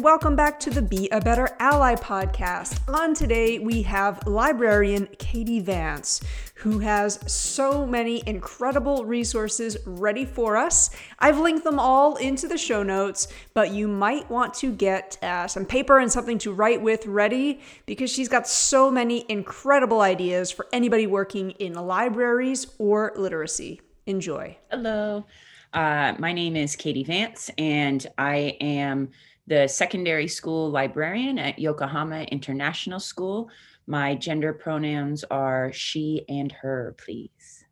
Welcome back to the Be a Better Ally podcast. On today, we have librarian Katie Vance, who has so many incredible resources ready for us. I've linked them all into the show notes, but you might want to get uh, some paper and something to write with ready because she's got so many incredible ideas for anybody working in libraries or literacy. Enjoy. Hello. Uh, my name is Katie Vance, and I am the secondary school librarian at Yokohama International School. My gender pronouns are she and her, please.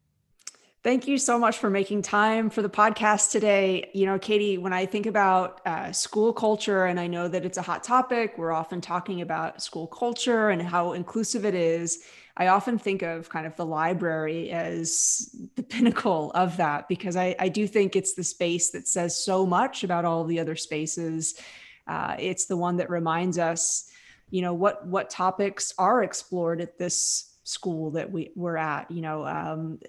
Thank you so much for making time for the podcast today. You know, Katie, when I think about uh, school culture, and I know that it's a hot topic, we're often talking about school culture and how inclusive it is. I often think of kind of the library as the pinnacle of that because I, I do think it's the space that says so much about all the other spaces. Uh, it's the one that reminds us, you know, what what topics are explored at this school that we we're at. You know, um,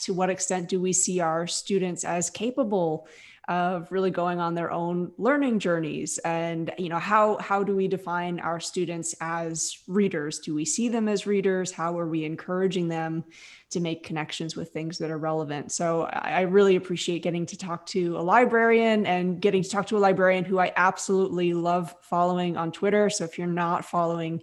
to what extent do we see our students as capable of really going on their own learning journeys and you know how how do we define our students as readers do we see them as readers how are we encouraging them to make connections with things that are relevant so i really appreciate getting to talk to a librarian and getting to talk to a librarian who i absolutely love following on twitter so if you're not following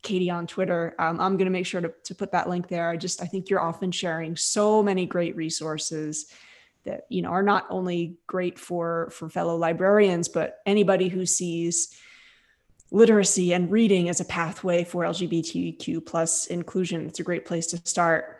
Katie on Twitter. Um, I'm going to make sure to, to put that link there. I just, I think you're often sharing so many great resources that you know are not only great for for fellow librarians but anybody who sees literacy and reading as a pathway for lgbtq plus inclusion it's a great place to start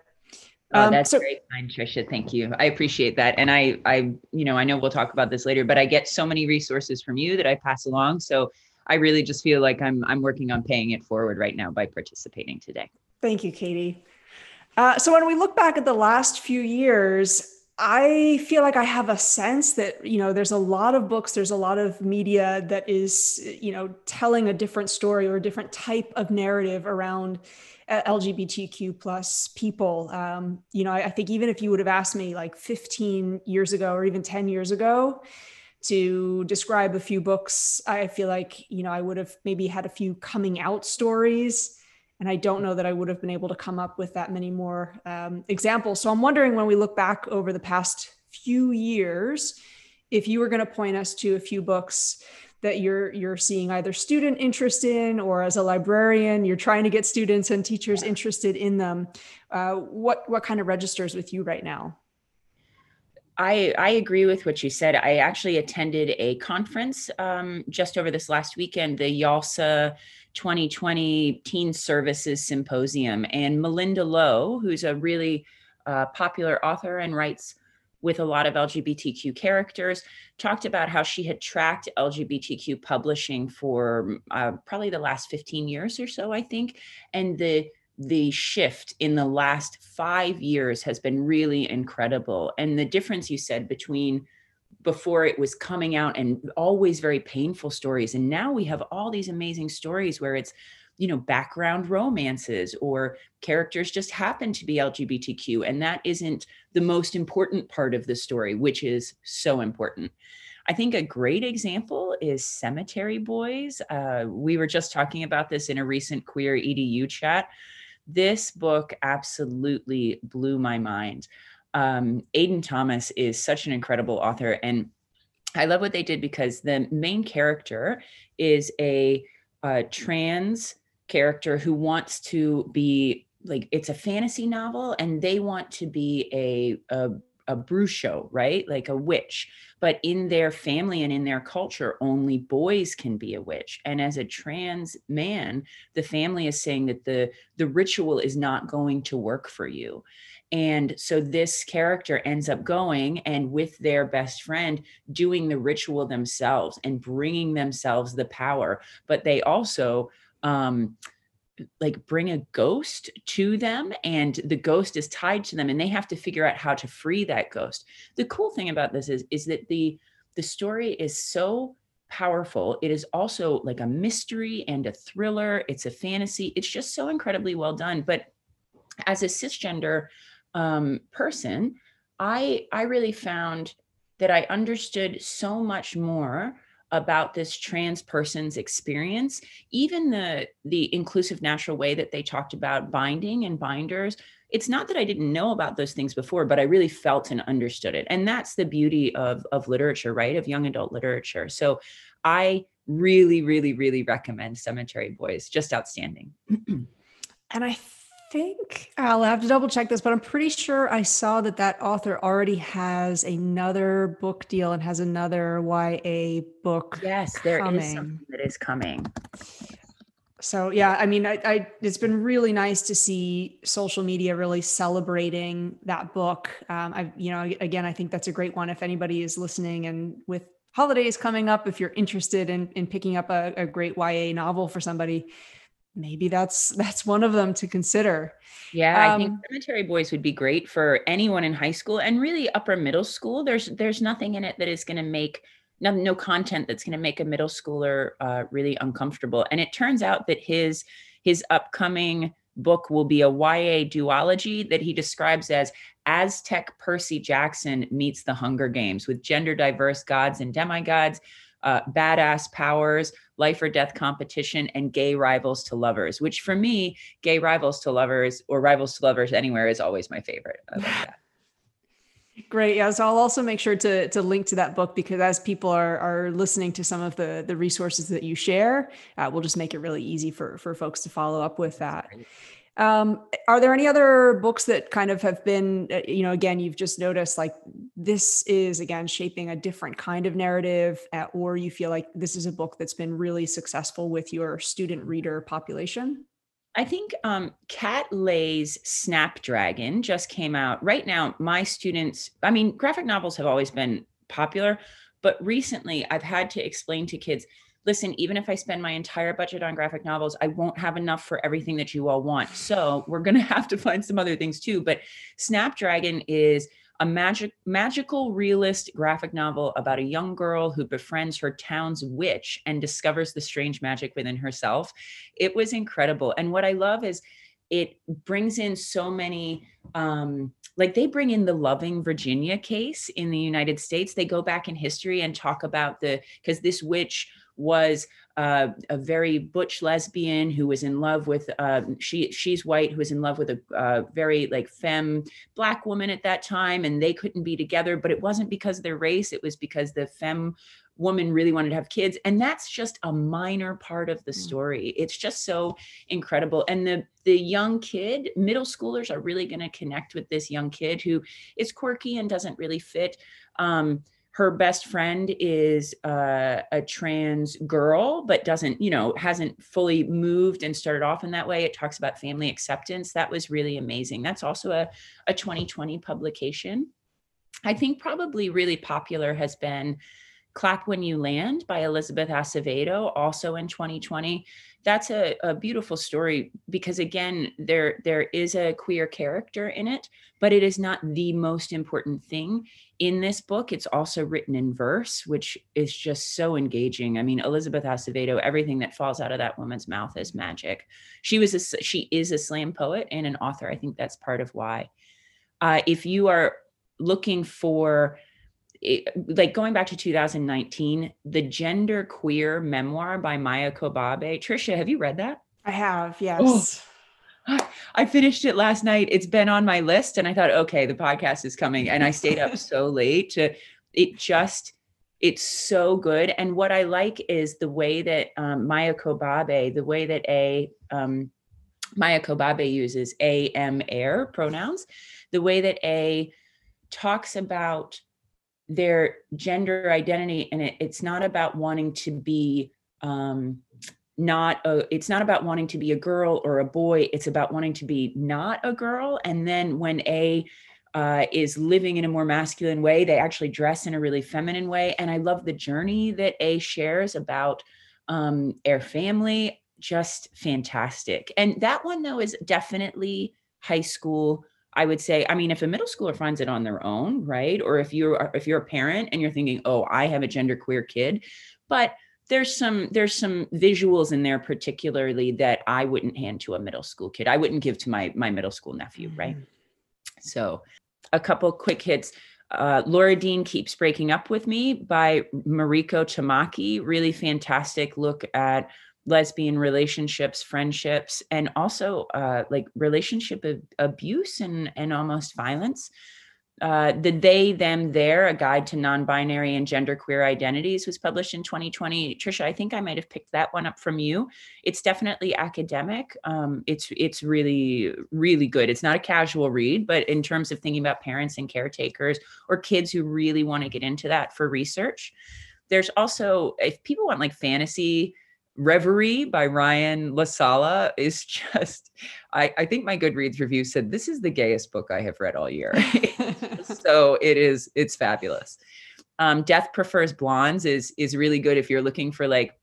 Oh, um, that's so, very kind, Trisha. Thank you. I appreciate that. And I, I, you know, I know we'll talk about this later, but I get so many resources from you that I pass along. So I really just feel like I'm, I'm working on paying it forward right now by participating today. Thank you, Katie. Uh, so when we look back at the last few years, I feel like I have a sense that, you know, there's a lot of books, there's a lot of media that is, you know, telling a different story or a different type of narrative around uh, LGBTQ plus people. Um, you know, I, I think even if you would have asked me like 15 years ago or even 10 years ago to describe a few books, I feel like, you know, I would have maybe had a few coming out stories and I don't know that I would have been able to come up with that many more um, examples. So I'm wondering when we look back over the past few years, if you were going to point us to a few books that you're you're seeing either student interest in or as a librarian you're trying to get students and teachers interested in them uh, what what kind of registers with you right now I, I agree with what you said. I actually attended a conference um, just over this last weekend, the YALSA 2020 Teen Services Symposium. And Malinda Lo, who's a really uh, popular author and writes with a lot of LGBTQ characters, talked about how she had tracked LGBTQ publishing for uh, probably the last 15 years or so, I think. And the the shift in the last five years has been really incredible. And the difference you said between before it was coming out and always very painful stories. And now we have all these amazing stories where it's, you know, background romances or characters just happen to be LGBTQ. And that isn't the most important part of the story, which is so important. I think a great example is Cemetery Boys. Uh, we were just talking about this in a recent queer EDU chat this book absolutely blew my mind. Um, Aiden Thomas is such an incredible author, and I love what they did because the main character is a, a trans character who wants to be like it's a fantasy novel, and they want to be a, a a brujo, right? Like a witch. But in their family and in their culture, only boys can be a witch. And as a trans man, the family is saying that the the ritual is not going to work for you. And so this character ends up going and with their best friend doing the ritual themselves and bringing themselves the power. But they also um, like bring a ghost to them and the ghost is tied to them and they have to figure out how to free that ghost. The cool thing about this is is that the the story is so powerful. It is also like a mystery and a thriller. It's a fantasy. It's just so incredibly well done. But as a cisgender um, person i i really found that i understood so much more about this trans person's experience even the the inclusive natural way that they talked about binding and binders. It's not that i didn't know about those things before but i really felt and understood it. And that's the beauty of of literature right? Of young adult literature. So i really really really recommend cemetery boys. Just outstanding. And i think I'll have to double check this, but I'm pretty sure I saw that that author already has another book deal and has another YA book. Yes, there coming. is something that is coming. So yeah, I mean, I, I, it's been really nice to see social media really celebrating that book. Um, I, you know, again, I think that's a great one. If anybody is listening and with holidays coming up, if you're interested in in picking up a, a great YA novel for somebody, maybe that's that's one of them to consider. Yeah, um, I think um, Cemetery Boys would be great for anyone in high school and really upper middle school. There's there's nothing in it that is going to make no, no content that's going to make a middle schooler uh, really uncomfortable. And it turns out that his his upcoming book will be a YA duology that he describes as Aztec Percy Jackson meets the Hunger Games with gender diverse gods and demigods, uh, badass powers, life or death competition, and gay rivals to lovers, which for me, gay rivals to lovers or rivals to lovers anywhere is always my favorite. I love that. Great. Yeah. So I'll also make sure to to link to that book because as people are are listening to some of the the resources that you share, uh, we'll just make it really easy for for folks to follow up with that. Um, are there any other books that kind of have been, uh, you know, again, you've just noticed like this is again shaping a different kind of narrative, uh, or you feel like this is a book that's been really successful with your student reader population? I think um, Kat Leyh's Snapdragon just came out. Right now, my students, I mean, graphic novels have always been popular, but recently I've had to explain to kids listen, even if I spend my entire budget on graphic novels, I won't have enough for everything that you all want. So we're going to have to find some other things too. But Snapdragon is a magic magical realist graphic novel about a young girl who befriends her town's witch and discovers the strange magic within herself. It was incredible. And what I love is it brings in so many um like they bring in the loving virginia case in the united states they go back in history and talk about the because this witch was uh, a very butch lesbian who was in love with uh, she she's white who was in love with a uh, very like femme black woman at that time and they couldn't be together but it wasn't because of their race it was because the femme woman really wanted to have kids and that's just a minor part of the mm. story it's just so incredible and the the young kid middle schoolers are really going to connect with this young kid who is quirky and doesn't really fit um, her best friend is uh, a trans girl, but doesn't, you know, hasn't fully moved and started off in that way. It talks about family acceptance. That was really amazing. That's also a, a 2020 publication. I think probably really popular has been Clap When You Land by Elizabeth Acevedo, also in 2020 that's a, a beautiful story because again there there is a queer character in it but it is not the most important thing in this book it's also written in verse which is just so engaging i mean elizabeth acevedo everything that falls out of that woman's mouth is magic she was a she is a slam poet and an author i think that's part of why uh, if you are looking for it, like going back to 2019, the gender queer memoir by Maia Kobabe. Trisha, have you read that? I have, yes. Oh, I finished it last night. It's been on my list, and I thought, okay, the podcast is coming, and I stayed up so late to. It just, it's so good. And what I like is the way that um, Maia Kobabe, the way that a um, Maia Kobabe uses a m air pronouns, the way that a talks about their gender identity and it, it's not about wanting to be um, not a it's not about wanting to be a girl or a boy it's about wanting to be not a girl and then when a uh, is living in a more masculine way they actually dress in a really feminine way and i love the journey that a shares about um, their family just fantastic and that one though is definitely high school I would say, I mean, if a middle schooler finds it on their own, right? Or if you're if you're a parent and you're thinking, oh, I have a genderqueer kid, but there's some there's some visuals in there particularly that I wouldn't hand to a middle school kid. I wouldn't give to my my middle school nephew, right? Mm-hmm. So a couple quick hits. Uh, Laura Dean keeps breaking up with me by Mariko Tamaki. Really fantastic look at lesbian relationships, friendships, and also uh, like relationship abuse and and almost violence uh, the They, Them, Their, a guide to non binary and genderqueer identities was published in 2020. Trisha, I think I might have picked that one up from you. It's definitely academic. Um, it's it's really, really good. It's not a casual read, but in terms of thinking about parents and caretakers or kids who really want to get into that for research, there's also, if people want like fantasy, Reverie by Ryan La Sala is just, I, I think my Goodreads review said, this is the gayest book I have read all year. so it is, it's fabulous. Um, Death Prefers Blondes is, is really good if you're looking for like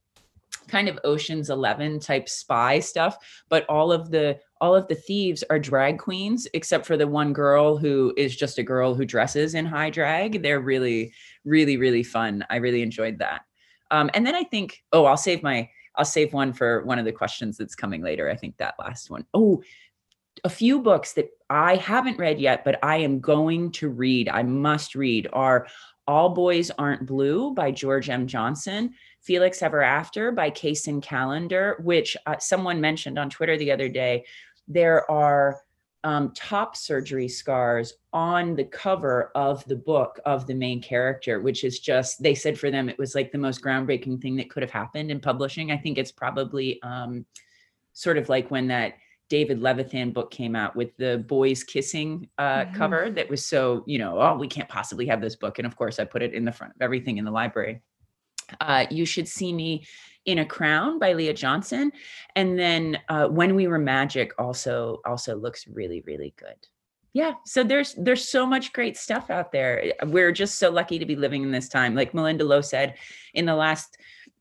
kind of Ocean's 11 type spy stuff, but all of the, all of the thieves are drag queens, except for the one girl who is just a girl who dresses in high drag. They're really, really, really fun. I really enjoyed that. Um, and then I think, oh, I'll save my I'll save one for one of the questions that's coming later. I think that last one. Oh, a few books that I haven't read yet, but I am going to read. I must read are All Boys Aren't Blue by George M. Johnson, Felix Ever After by Kacen Callender, which uh, someone mentioned on Twitter the other day. There are um, top surgery scars on the cover of the book of the main character, which is just, they said for them, it was like the most groundbreaking thing that could have happened in publishing. I think it's probably um, sort of like when that David Levithan book came out with the boys kissing uh, mm-hmm. cover that was so, you know, oh, we can't possibly have this book. And of course, I put it in the front of everything in the library. Uh, you should see me in a crown by leah johnson and then uh, when we were magic also also looks really really good. Yeah so there's there's so much great stuff out there. We're just so lucky to be living in this time. Like malinda lo said in the last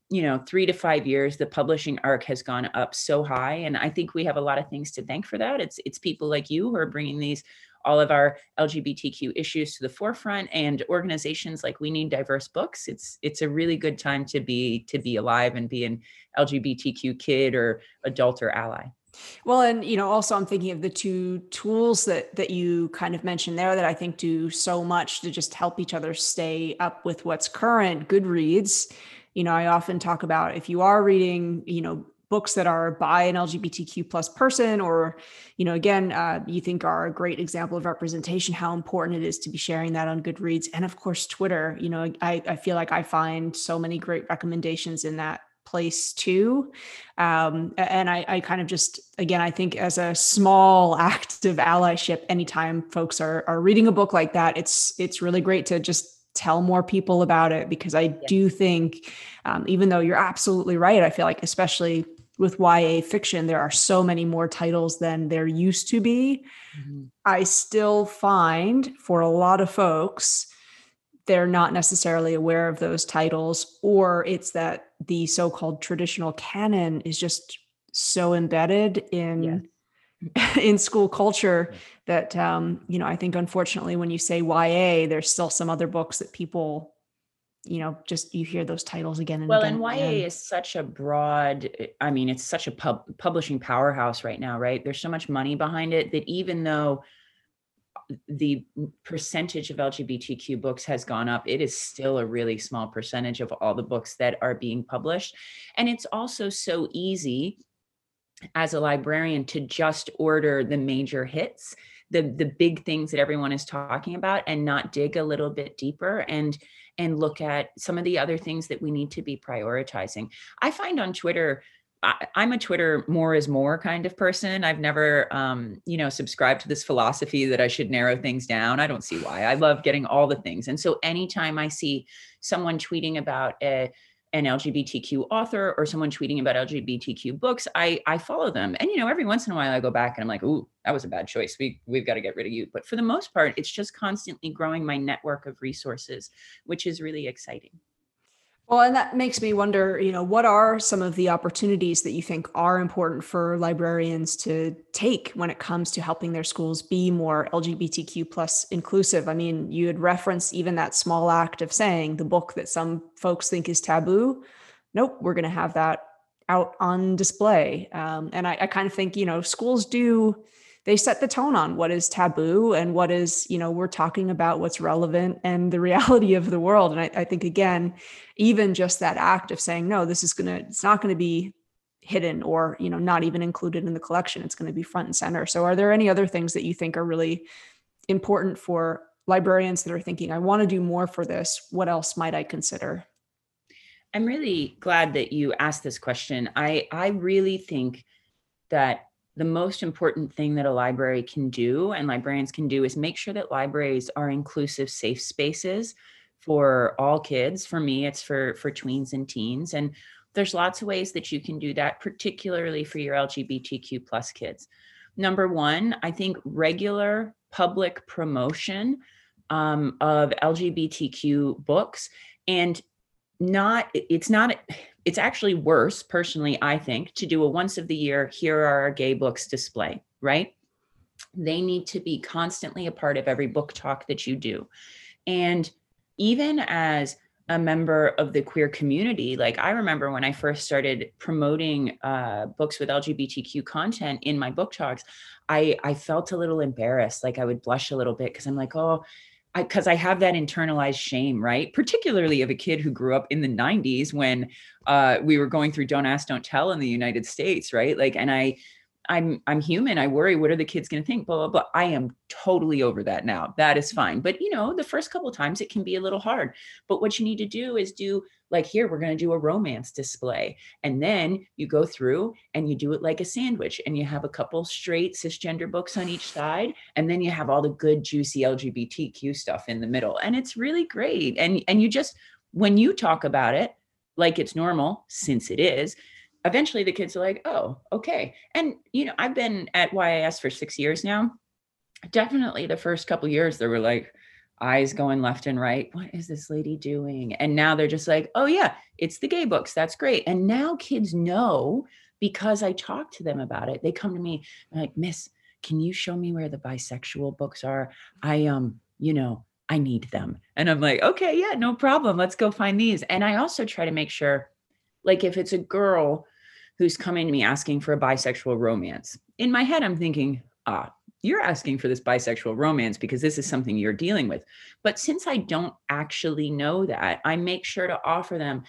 you know three to five years the publishing arc has gone up so high and i think we have a lot of things to thank for that. It's it's people like you who are bringing these all of our LGBTQ issues to the forefront and organizations like We Need Diverse Books. It's it's a really good time to be to be alive and be an LGBTQ kid or adult or ally. Well, and you know, also I'm thinking of the two tools that that you kind of mentioned there that I think do so much to just help each other stay up with what's current. Goodreads, you know, I often talk about if you are reading, you know, books that are by an lgbtq plus person or you know again uh, you think are a great example of representation how important it is to be sharing that on goodreads. And of course twitter you know i, I feel like i find so many great recommendations in that place too. Um, and I, I kind of just again i think as a small act of allyship anytime folks are, are reading a book like that it's it's really great to just tell more people about it because I do think, um, even though you're absolutely right, I feel like, especially with YA fiction, there are so many more titles than there used to be. Mm-hmm. I still find for a lot of folks, they're not necessarily aware of those titles, or it's that the so called traditional canon is just so embedded in. Yeah. in school culture that um, you know i think unfortunately when you say ya there's still some other books that people you know just you hear those titles again and well again and ya and is such a broad eh, i mean it's such a pub, publishing powerhouse right now right? There's so much money behind it that even though the percentage of lgbtq books has gone up it is still a really small percentage of all the books that are being published. And it's also so easy as a librarian to just order the major hits the the big things that everyone is talking about and not dig a little bit deeper and and look at some of the other things that we need to be prioritizing. I find on Twitter, I, am a Twitter more is more kind of person. I've never, um, you know, subscribed to this philosophy that I should narrow things down. I don't see why. I love getting all the things. And so anytime I see someone tweeting about a an LGBTQ author or someone tweeting about LGBTQ books, I I follow them. And you know, every once in a while I go back and I'm like, "Ooh, that was a bad choice. We we've got to get rid of you." But for the most part, it's just constantly growing my network of resources, which is really exciting. Well, and that makes me wonder, you know, what are some of the opportunities that you think are important for librarians to take when it comes to helping their schools be more LGBTQ plus inclusive? I mean, you had referenced even that small act of saying the book that some folks think is taboo. Nope, we're going to have that out on display. Um, and I, I kind of think, you know, schools do they set the tone on what is taboo and what is you know we're talking about what's relevant and the reality of the world. And I, I think again even just that act of saying no this is gonna it's not going to be hidden or you know not even included in the collection. It's going to be front and center. So are there any other things that you think are really important for librarians that are thinking i want to do more for this. What else might i consider? I'm really glad that you asked this question. I i really think that the most important thing that a library can do and librarians can do is make sure that libraries are inclusive safe spaces for all kids. For me it's for for tweens and teens and there's lots of ways that you can do that particularly for your lgbtq plus kids. Number one i think regular public promotion um, of lgbtq books and not it's not it's actually worse personally i think to do a once of the year here are our gay books display right? They need to be constantly a part of every book talk that you do. And even as a member of the queer community like i remember when i first started promoting uh, books with lgbtq content in my book talks i i felt a little embarrassed. Like i would blush a little bit because i'm like oh because I, I, have that internalized shame, right? Particularly of a kid who grew up in the 90s when uh, we were going through Don't Ask, Don't Tell in the United States, right? Like, and I, I'm I'm human. I worry. What are the kids going to think? Blah blah blah. I am totally over that now. That is fine. But you know, the first couple times it can be a little hard. But what you need to do is do like here we're going to do a romance display and then you go through and you do it like a sandwich and you have a couple straight cisgender books on each side and then you have all the good juicy lgbtq stuff in the middle and it's really great and and you just when you talk about it like it's normal since it is eventually the kids are like oh okay and you know i've been at yis for six years now definitely the first couple years they were like eyes going left and right. What is this lady doing? And now they're just like, oh, yeah, it's the gay books. That's great. And now kids know because I talk to them about it. They come to me like, Miss, can you show me where the bisexual books are? I, um, you know, I need them. And I'm like, okay, yeah, no problem. Let's go find these. And I also try to make sure, like, if it's a girl who's coming to me asking for a bisexual romance, in my head, I'm thinking, ah, you're asking for this bisexual romance because this is something you're dealing with. But since I don't actually know that, I make sure to offer them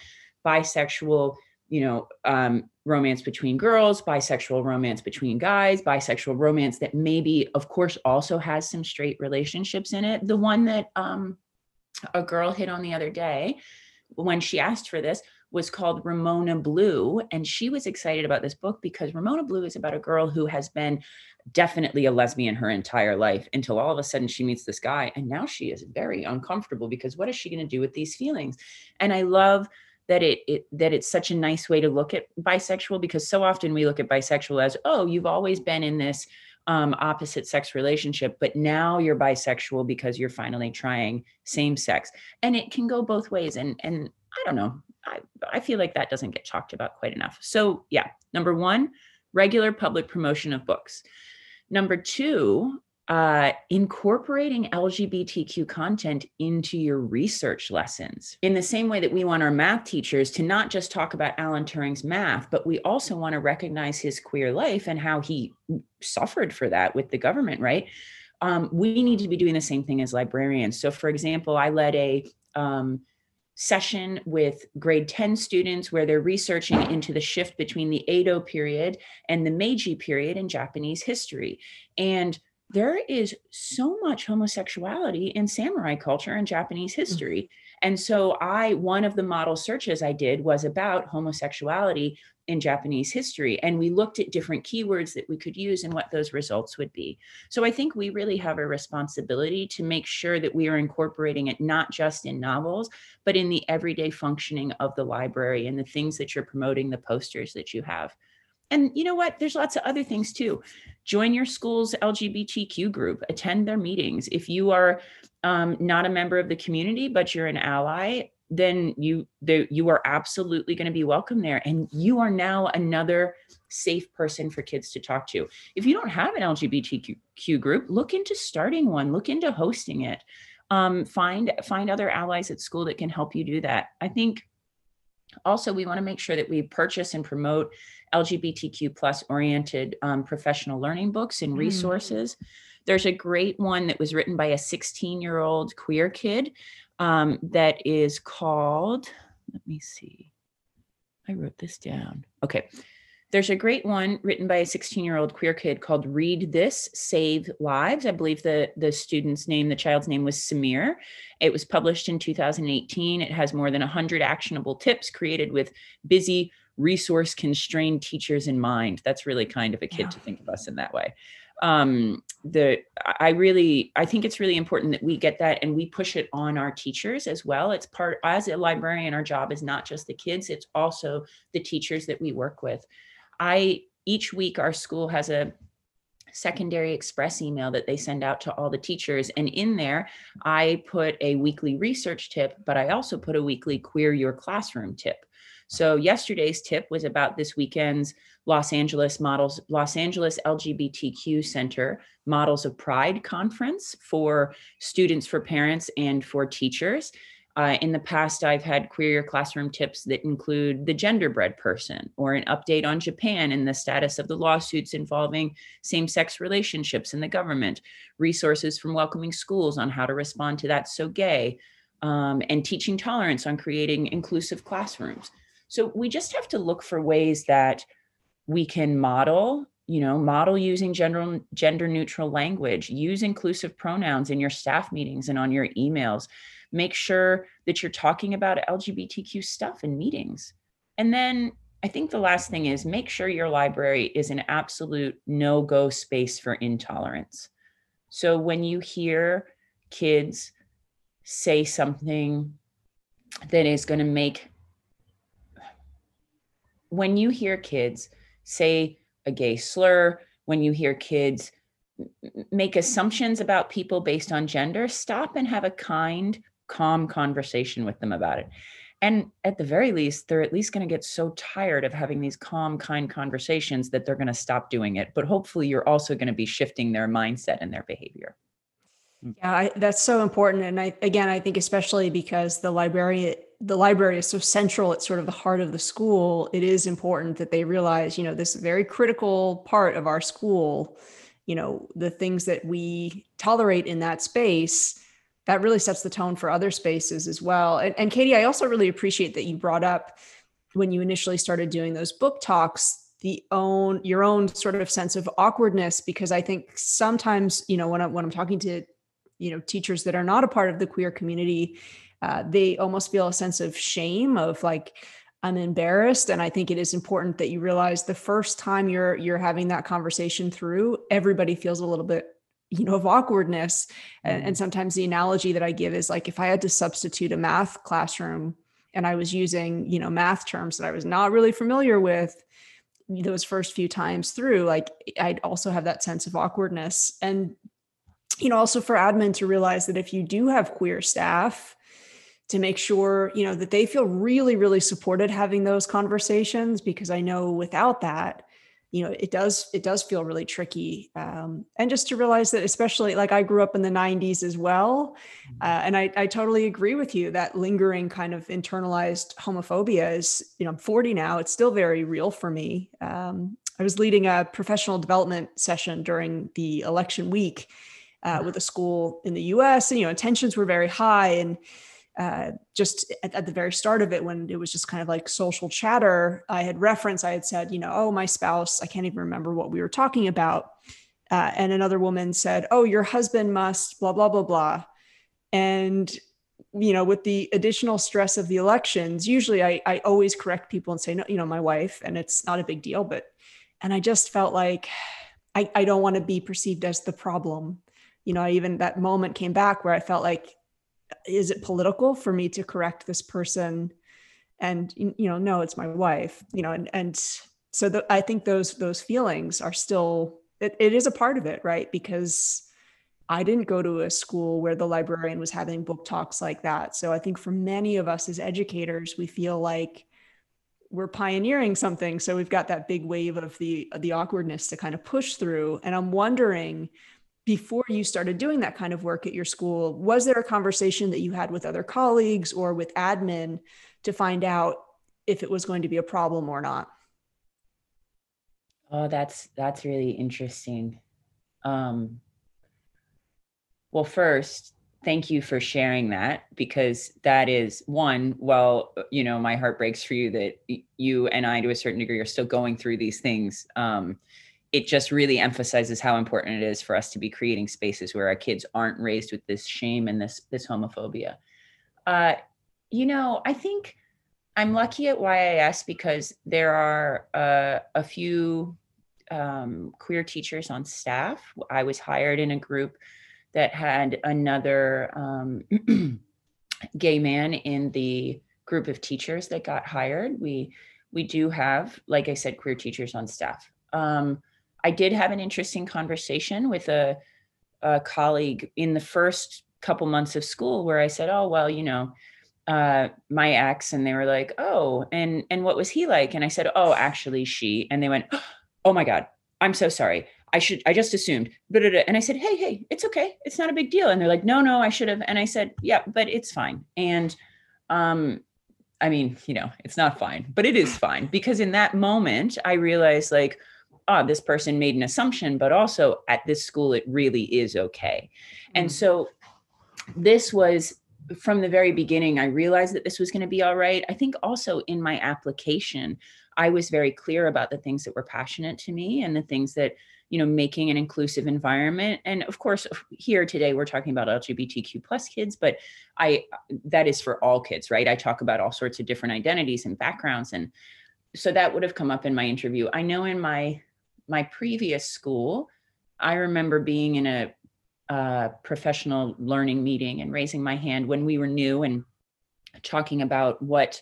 bisexual, you know, um, romance between girls, bisexual romance between guys, bisexual romance that maybe, of course, also has some straight relationships in it. The one that um, a girl hit on the other day when she asked for this was called Ramona Blue. And she was excited about this book because Ramona Blue is about a girl who has been definitely a lesbian her entire life until all of a sudden she meets this guy. And now she is very uncomfortable because what is she going to do with these feelings? And I love that it, it that it's such a nice way to look at bisexual because so often we look at bisexual as oh you've always been in this um, opposite sex relationship but now you're bisexual because you're finally trying same sex and it can go both ways and and i don't know I, I feel like that doesn't get talked about quite enough. So, yeah, number one, regular public promotion of books. Number two, uh, incorporating LGBTQ content into your research lessons. In the same way that we want our math teachers to not just talk about Alan Turing's math, but we also want to recognize his queer life and how he suffered for that with the government, right? Um, we need to be doing the same thing as librarians. So, for example, I led a um, session with grade 10 students where they're researching into the shift between the Edo period and the Meiji period in Japanese history. And there is so much homosexuality in samurai culture and Japanese mm. history. And so I one of the model searches I did was about homosexuality in Japanese history. And we looked at different keywords that we could use and what those results would be. So I think we really have a responsibility to make sure that we are incorporating it not just in novels, but in the everyday functioning of the library and the things that you're promoting, the posters that you have. And you know what? There's lots of other things too. Join your school's LGBTQ group, attend their meetings. If you are um, not a member of the community, but you're an ally, then you the, you are absolutely going to be welcome there and you are now another safe person for kids to talk to if you don't have an lgbtq group look into starting one look into hosting it um, find find other allies at school that can help you do that i think Also, we want to make sure that we purchase and promote LGBTQ plus oriented um, professional learning books and mm. resources. Mm. There's a great one that was written by a 16 year old queer kid um, that is called, let me see. I wrote this down. Okay. There's a great one written by a 16 year old queer kid called Read This, Save Lives. I believe the, the student's name, the child's name was Samir. It was published in 2018. It has more than 100 actionable tips created with busy, resource constrained teachers in mind. That's really kind of a kid yeah. to think of us in that way um the i really i think it's really important that we get that and we push it on our teachers as well. It's part as a librarian our job is not just the kids it's also the teachers that we work with. I each week our school has a secondary express email that they send out to all the teachers and in there i put a weekly research tip but i also put a weekly queer your classroom tip. So yesterday's tip was about this weekend's Los Angeles models, Los Angeles LGBTQ Center Models of Pride conference for students, for parents, and for teachers. Uh, in the past, I've had queer classroom tips that include the genderbread person or an update on Japan and the status of the lawsuits involving same sex relationships in the government, resources from welcoming schools on how to respond to that so gay, um, and teaching tolerance on creating inclusive classrooms. So we just have to look for ways that we can model you know model using gender gender neutral language use inclusive pronouns in your staff meetings and on your emails. Make sure that you're talking about lgbtq stuff in meetings. And then i think the last thing is make sure your library is an absolute no go space for intolerance. So when you hear kids say something that is going to make when you hear kids say a gay slur, when you hear kids make assumptions about people based on gender, stop and have a kind, calm conversation with them about it. And at the very least, they're at least going to get so tired of having these calm, kind conversations that they're going to stop doing it. But hopefully, you're also going to be shifting their mindset and their behavior. Yeah, I, that's so important. And I, again, I think especially because the library the library is so central it's sort of the heart of the school it is important that they realize you know this very critical part of our school you know the things that we tolerate in that space that really sets the tone for other spaces as well. And, and katie i also really appreciate that you brought up when you initially started doing those book talks the own your own sort of sense of awkwardness because i think sometimes you know when i'm when i'm talking to you know teachers that are not a part of the queer community uh, they almost feel a sense of shame of like i'm embarrassed. And i think it is important that you realize the first time you're you're having that conversation through everybody feels a little bit you know of awkwardness. And, and mm-hmm. sometimes the analogy that i give is like if i had to substitute a math classroom and i was using you know math terms that i was not really familiar with those first few times through like i'd also have that sense of awkwardness. And you know also for admin to realize that if you do have queer staff to make sure you know that they feel really really supported having those conversations because i know without that you know it does it does feel really tricky um, and just to realize that especially like i grew up in the 90s as well mm-hmm. uh, and I, I totally agree with you that lingering kind of internalized homophobia is you know i'm 40 now it's still very real for me um, i was leading a professional development session during the election week uh, with a school in the us and you know tensions were very high and uh, just at, at, the very start of it, when it was just kind of like social chatter, I had referenced, I had said, you know, oh, my spouse, I can't even remember what we were talking about. Uh, and another woman said, oh, your husband must, blah, blah, blah, blah. And, you know, with the additional stress of the elections, usually I, I always correct people and say, no, you know, my wife, and it's not a big deal. But, and I just felt like I, I don't want to be perceived as the problem. You know, I even that moment came back where I felt like is it political for me to correct this person? And you know no it's my wife you know and and so the, i think those those feelings are still it, it is a part of it right? Because i didn't go to a school where the librarian was having book talks like that. So i think for many of us as educators we feel like we're pioneering something. So we've got that big wave of the the awkwardness to kind of push through. And i'm wondering before you started doing that kind of work at your school, was there a conversation that you had with other colleagues or with admin to find out, if it was going to be a problem or not. Oh, that's that's really interesting. Um, well, first, thank you for sharing that because that is one. Well, you know, my heart breaks for you that you and I, to a certain degree, are still going through these things. Um, it just really emphasizes how important it is for us to be creating spaces where our kids aren't raised with this shame and this this homophobia. Uh, you know, I think I'm lucky at YIS because there are uh, a few um, queer teachers on staff. I was hired in a group that had another um, gay man in the group of teachers that got hired. We we do have, like I said, queer teachers on staff. Um, I did have an interesting conversation with a, a colleague in the first couple months of school where I said, "Oh well, you know." uh, my ex and they were like, "Oh, and and what was he like?" And I said, "Oh, actually, she." And they went, "Oh my god, I'm so sorry. I should. I just assumed." And I said, "Hey, hey, it's okay. It's not a big deal." And they're like, "No, no, I should have." And I said, "Yeah, but it's fine." And um, I mean, you know, it's not fine, but it is fine because in that moment, I realized like, oh, this person made an assumption, but also at this school, it really is okay. Mm-hmm. And mm. so this was from the very beginning, I realized that this was going to be all right. I think also in my application, I was very clear about the things that were passionate to me and the things that, you know, making an inclusive environment. And of course, here today we're talking about LGBTQ plus kids, but I that is for all kids, right? I talk about all sorts of different identities and backgrounds. And so that would have come up in my interview. I know in my my previous school, I remember being in a uh, professional learning meeting and raising my hand when we were new and talking about what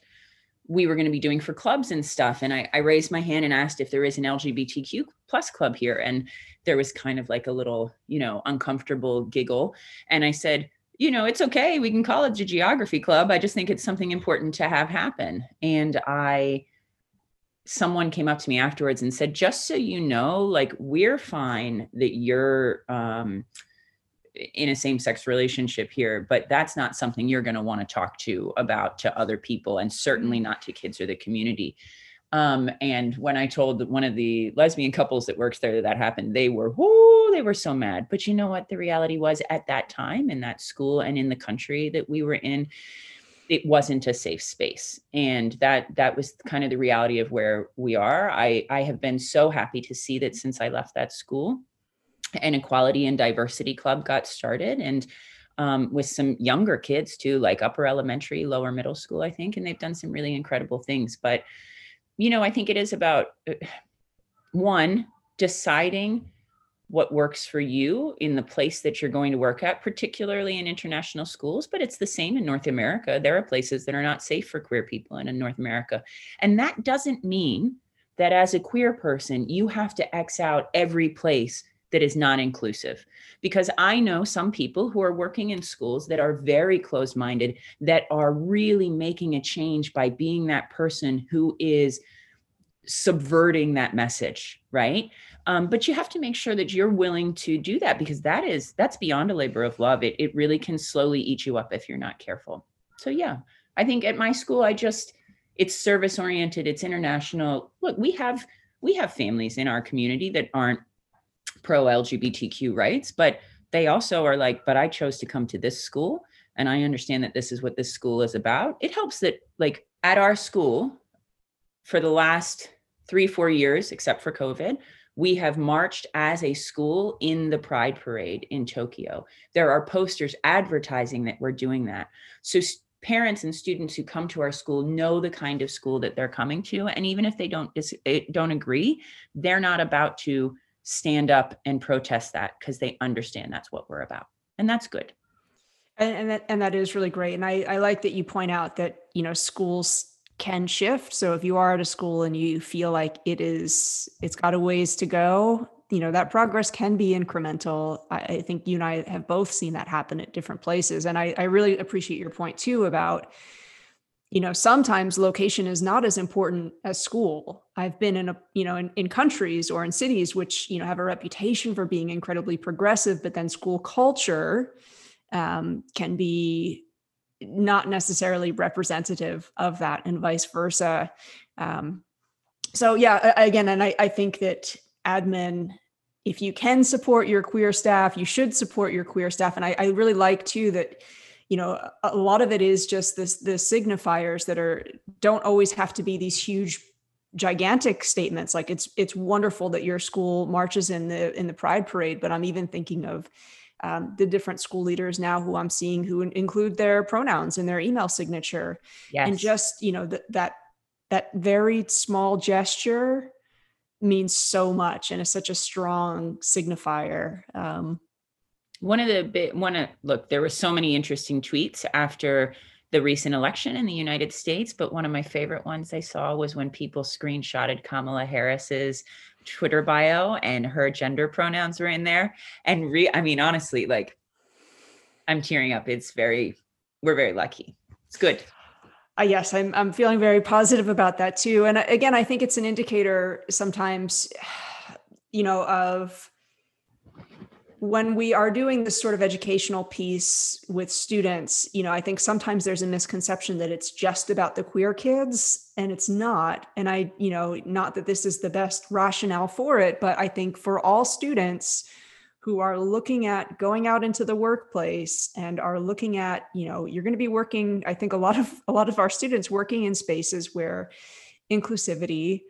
we were going to be doing for clubs and stuff. And I, I, raised my hand and asked if there is an LGBTQ plus club here. And there was kind of like a little, you know, uncomfortable giggle. And I said, you know, it's okay. We can call it the geography club. I just think it's something important to have happen. And I, someone came up to me afterwards and said, just so you know, like we're fine that you're, um, in a same-sex relationship here but that's not something you're going to want to talk to about to other people and certainly mm. not to kids or the community. Um, and when i told one of the lesbian couples that works there that that happened they were whoo they were so mad. But you know what the reality was at that time in that school and in the country that we were in it wasn't a safe space. And that that was kind of the reality of where we are. I i have been so happy to see that since i left that school an equality and diversity club got started and um, with some younger kids too like upper elementary lower middle school i think and they've done some really incredible things. But you know i think it is about uh, one deciding what works for you in the place that you're going to work at, particularly in international schools, but it's the same in North America. There are places that are not safe for queer people in North America. And that doesn't mean that as a queer person, you have to X out every place that is not inclusive because i know some people who are working in schools that are very closed minded that are really making a change by being that person who is subverting that message right? Um, but you have to make sure that you're willing to do that because that is that's beyond a labor of love. It, it really can slowly eat you up if you're not careful. So yeah i think at my school i just it's service oriented it's international. Look we have we have families in our community that aren't pro LGBTQ rights, but they also are like, but I chose to come to this school and I understand that this is what this school is about. It helps that, like, at our school for the last three, four years, except for COVID, we have marched as a school in the Pride Parade in Tokyo. There are posters advertising that we're doing that. So, parents and students who come to our school know the kind of school that they're coming to and even if they don't dis- eh, don't agree they're not about to stand up and protest that because they understand that's what we're about. And that's good. And, and that and that is really great. And I, I like that you point out that, you know, schools can shift. So if you are at a school and you feel like it is it's got a ways to go, you know, that progress can be incremental. I, I think you and I have both seen that happen at different places. And I, I really appreciate your point too about you know sometimes location is not as important as school i've been in a you know in, in countries or in cities which you know have a reputation for being incredibly progressive but then school culture um, can be not necessarily representative of that and vice versa. Um, so yeah again and I, I think that admin if you can support your queer staff you should support your queer staff. And i, I really like too that you know a lot of it is just this the signifiers that are don't always have to be these huge gigantic statements. Like it's it's wonderful that your school marches in the in the pride parade but i'm even thinking of um, the different school leaders now who i'm seeing who include their pronouns in their email signature yes. and just you know th- that that very small gesture means so much and is such a strong signifier um, one of the bit one of look there were so many interesting tweets after the recent election in the united states but one of my favorite ones i saw was when people screenshotted kamala harris's twitter bio and her gender pronouns were in there. And re i mean honestly like i'm tearing up. It's very we're very lucky. It's good. Uh, yes, I'm I'm feeling very positive about that too. And uh, again, I think it's an indicator sometimes, you know, of when we are doing this sort of educational piece with students, you know, I think sometimes there's a misconception that it's just about the queer kids and it's not. And I, you know, not that this is the best rationale for it, but I think for all students, who are looking at going out into the workplace and are looking at you know you're going to be working i think a lot of a lot of our students working in spaces where inclusivity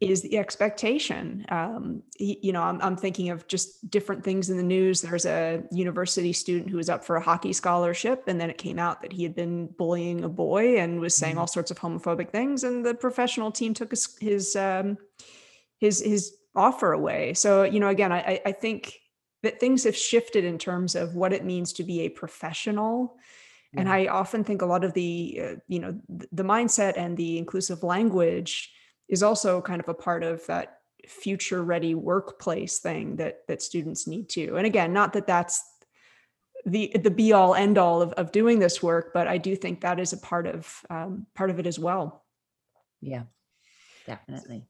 is the expectation. Um, you know I'm, I'm thinking of just different things in the news. There's a university student who was up for a hockey scholarship and then it came out that he had been bullying a boy and was saying mm-hmm. all sorts of homophobic things and the professional team took his his um, his, his offer away. So you know again i i think that things have shifted in terms of what it means to be a professional. And i often think a lot of the uh, you know the mindset and the inclusive language is also kind of a part of that future ready workplace thing that that students need to. And again not that that's the the be all end all of, of doing this work but i do think that is a part of um, part of it as well. Yeah definitely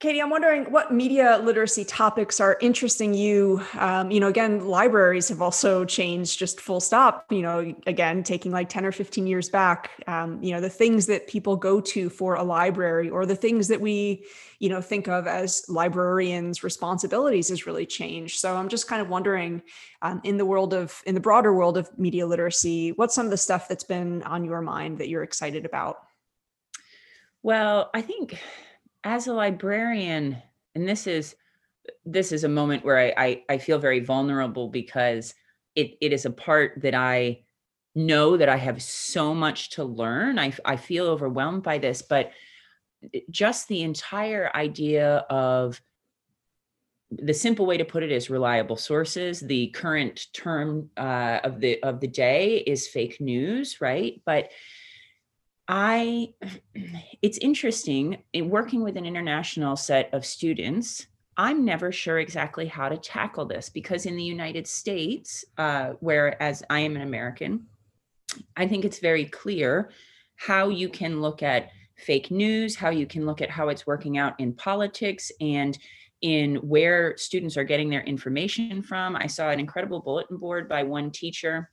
Katie, I'm wondering what media literacy topics are interesting you. Um, you know, again, libraries have also changed just full stop. You know, again, taking like 10 or 15 years back, um, you know, the things that people go to for a library or the things that we, you know, think of as librarians' responsibilities has really changed. So I'm just kind of wondering um, in the world of, in the broader world of media literacy, what's some of the stuff that's been on your mind that you're excited about? Well, I think as a librarian, and this is this is a moment where I, I, I feel very vulnerable because it it is a part that I know that I have so much to learn. I I feel overwhelmed by this, but just the entire idea of the simple way to put it is reliable sources the current term uh, of the of the day is fake news right but I, it's interesting in working with an international set of students. I'm never sure exactly how to tackle this because in the United States, uh, whereas I am an American, I think it's very clear how you can look at fake news, how you can look at how it's working out in politics and in where students are getting their information from. I saw an incredible bulletin board by one teacher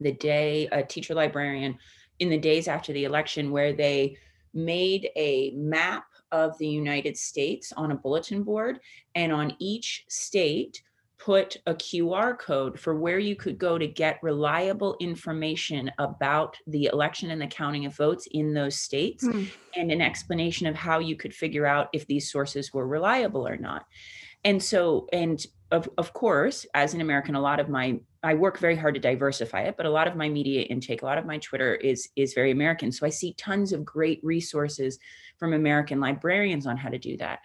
the day, a teacher librarian in the days after the election where they made a map of the United States on a bulletin board, and on each state, put a QR code for where you could go to get reliable information about the election and the counting of votes in those states, mm. and an explanation of how you could figure out if these sources were reliable or not. And so, and of, of course, as an American, a lot of my I work very hard to diversify it, but a lot of my media intake, a lot of my Twitter is is very American. So I see tons of great resources from American librarians on how to do that.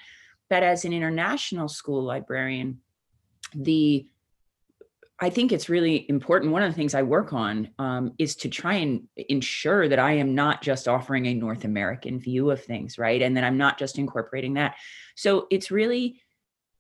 But as an international school librarian, the I think it's really important. One of the things I work on um, is to try and ensure that I am not just offering a North American view of things, right? And that I'm not just incorporating that. So it's really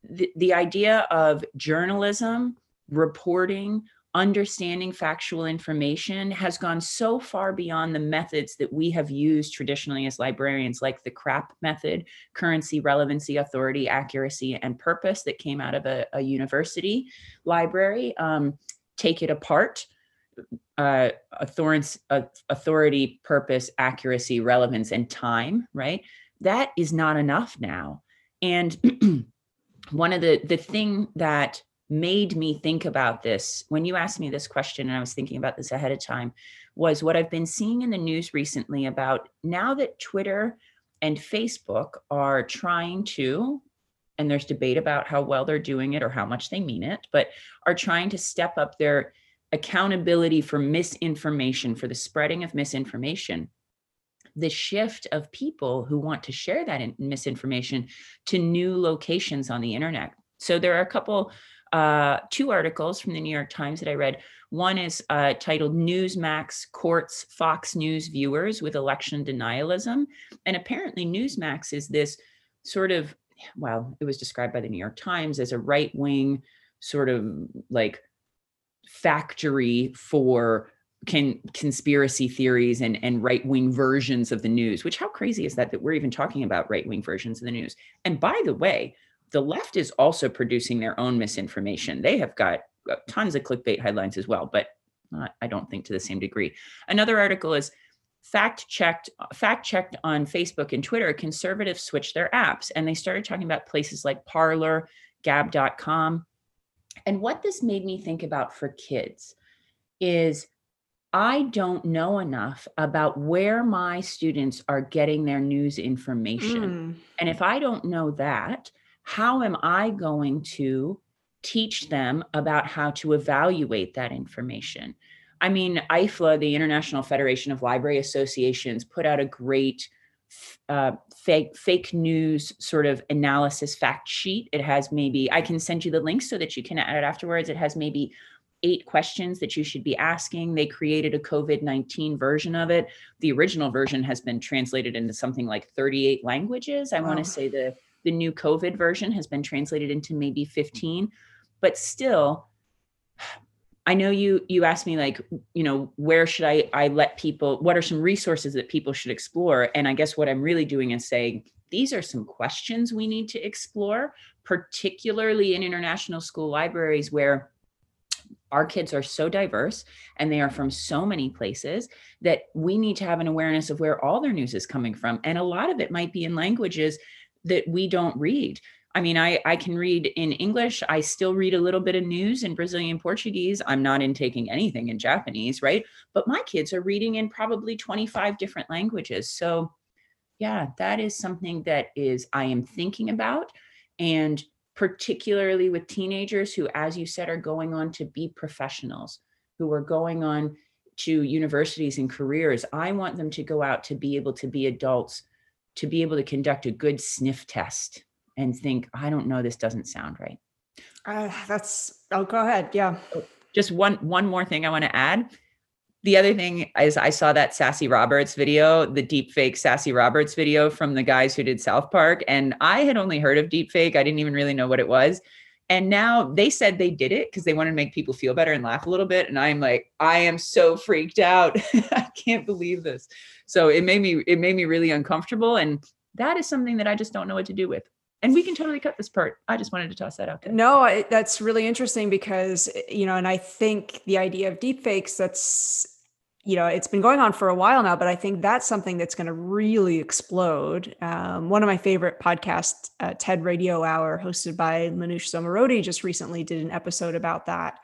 the, the idea of journalism, reporting, understanding factual information has gone so far beyond the methods that we have used traditionally as librarians, like the CRAP method currency, relevancy, authority, accuracy, and purpose that came out of a, a university library. Um, take it apart uh, uh, authority, purpose, accuracy, relevance, and time, right? That is not enough now. And one of the the thing that made me think about this when you asked me this question, and I was thinking about this ahead of time, was what I've been seeing in the news recently about now that Twitter and Facebook are trying to and there's debate about how well they're doing it or how much they mean it, but are trying to step up their accountability for misinformation, for the spreading of misinformation, the shift of people who want to share that misinformation to new locations on the internet. So there are a couple, uh, two articles from the New York Times that I read. One is uh, titled Newsmax Courts Fox News Viewers with Election Denialism. And apparently, Newsmax is this sort of, well, it was described by the New York Times as a right wing sort of like factory for can conspiracy theories and and right wing versions of the news which how crazy is that that we're even talking about right wing versions of the news and by the way the left is also producing their own misinformation they have got uh, tons of clickbait headlines as well but not, i don't think to the same degree another article is fact checked fact checked on facebook and twitter conservatives switched their apps and they started talking about places like parler gab.com and what this made me think about for kids is I don't know enough about where my students are getting their news information. Mm. And if I don't know that, how am I going to teach them about how to evaluate that information? I mean, IFLA, the International Federation of Library Associations, put out a great uh, fake fake news sort of analysis fact sheet. It has maybe I can send you the link so that you can add it afterwards. It has maybe eight questions that you should be asking. They created a COVID 19 version of it. The original version has been translated into something like 38 languages. I wow. want to say the, the new COVID version has been translated into maybe 15, but still, I know you you asked me like you know where should I I let people what are some resources that people should explore? And I guess what I'm really doing is saying these are some questions we need to explore particularly in international school libraries where our kids are so diverse and they are from so many places that we need to have an awareness of where all their news is coming from. And a lot of it might be in languages that we don't read I mean, I, I can read in English. I still read a little bit of news in Brazilian Portuguese. I'm not in taking anything in Japanese, right? But my kids are reading in probably 25 different languages. So, yeah, that is something that is I am thinking about. And particularly with teenagers who, as you said, are going on to be professionals, who are going on to universities and careers. I want them to go out to be able to be adults, to be able to conduct a good sniff test and think, I don't know, this doesn't sound right. Uh, that's, oh, go ahead. Yeah. Oh, just one, one more thing I want to add the other thing is I saw that Sassy Roberts video, the deep fake Sassy Roberts video from the guys who did South Park. And I had only heard of deep fake. I didn't even really know what it was. And now they said they did it because they wanted to make people feel better and laugh a little bit. And I'm like, I am so freaked out. I can't believe this. So it made me, it made me really uncomfortable. And that is something that I just don't know what to do with and we can totally cut this part. I just wanted to toss that out there. No, that's really interesting because you know, and I think the idea of deepfakes that's you know it's been going on for a while now but i think that's something that's going to really explode um, one of my favorite podcasts uh, ted radio hour hosted by manoush zomorodi just recently did an episode about that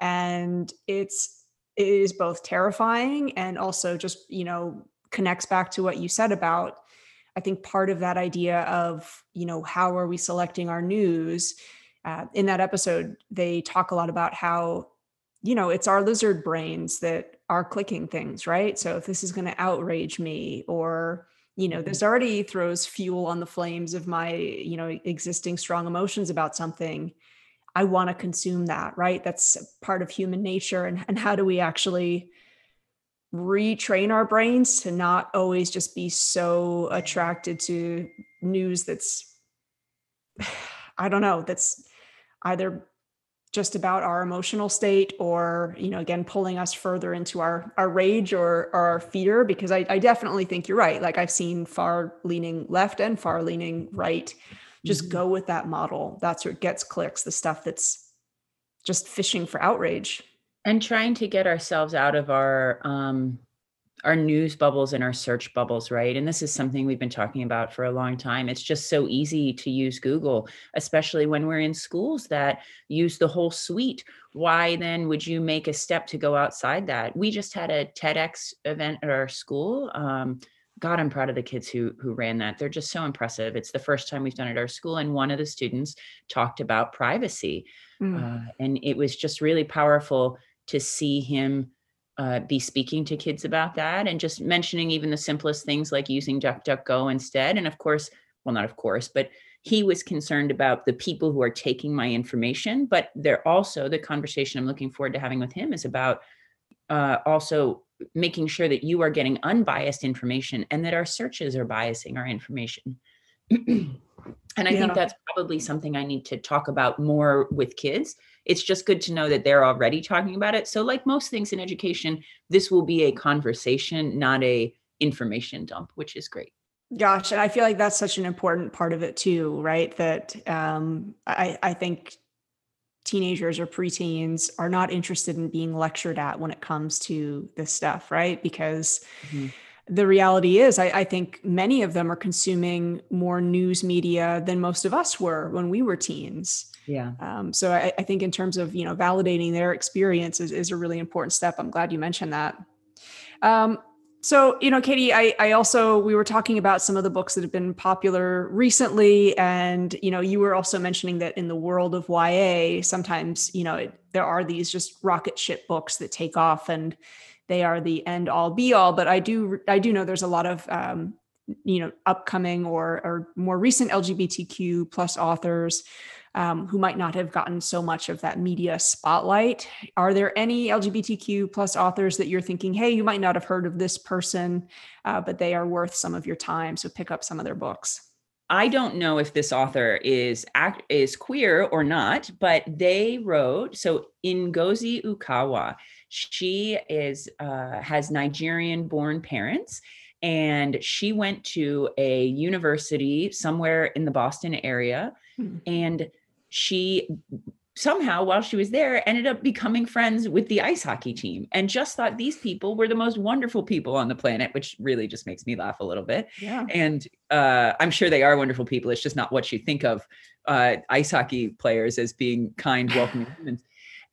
and it's it is both terrifying and also just you know connects back to what you said about I think part of that idea of, you know, how are we selecting our news? Uh, in that episode, they talk a lot about how, you know, it's our lizard brains that are clicking things, right? So if this is going to outrage me or, you know, mm-hmm. this already throws fuel on the flames of my, you know, existing strong emotions about something. I want to consume that, right? That's part of human nature. And, and how do we actually retrain our brains to not always just be so attracted to news that's i don't know that's either just about our emotional state or you know again pulling us further into our our rage or, or our fear because I, I definitely think you're right. Like i've seen far leaning left and far leaning right. Just mm-hmm. go with that model. That's what gets clicks the stuff that's just fishing for outrage and trying to get ourselves out of our um our news bubbles and our search bubbles, right? And this is something we've been talking about for a long time. It's just so easy to use Google, especially when we're in schools that use the whole suite. Why then would you make a step to go outside that? We just had a TEDx event at our school. Um, God, I'm proud of the kids who who ran that. They're just so impressive. It's the first time we've done it at our school, and one of the students talked about privacy, mm. uh, and it was just really powerful to see him uh, be speaking to kids about that and just mentioning even the simplest things like using DuckDuckGo instead. And of course, well, not of course, but he was concerned about the people who are taking my information. But they're also the conversation I'm looking forward to having with him is about uh, also making sure that you are getting unbiased information and that our searches are biasing our information. and I yeah. think that's probably something I need to talk about more with kids it's just good to know that they're already talking about it. So, like most things in education, this will be a conversation, not a information dump, which is great. Gosh, and I feel like that's such an important part of it too, right? That um, I, I think teenagers or preteens are not interested in being lectured at when it comes to this stuff, right? Because mm-hmm. The reality is, I, I, think many of them are consuming more news media than most of us were when we were teens. Yeah. Um, so I, I, think in terms of you know validating their experience is, is a really important step. I'm glad you mentioned that. Um, so you know, Katie, I, I also we were talking about some of the books that have been popular recently, and you know, you were also mentioning that in the world of YA, sometimes you know it, there are these just rocket ship books that take off and they are the end all be all. But I do I do know there's a lot of um, you know upcoming or or more recent LGBTQ plus authors um, who might not have gotten so much of that media spotlight. Are there any LGBTQ plus authors that you're thinking, hey, you might not have heard of this person, uh, but they are worth some of your time, so pick up some of their books? I don't know if this author is act, is queer or not, but they wrote so Ngozi Ukawa. She is uh, has Nigerian born parents, and she went to a university somewhere in the Boston area, hmm. and she somehow while she was there ended up becoming friends with the ice hockey team and just thought these people were the most wonderful people on the planet which really just makes me laugh a little bit. Yeah. And uh, i'm sure they are wonderful people it's just not what you think of uh, ice hockey players as being kind welcoming humans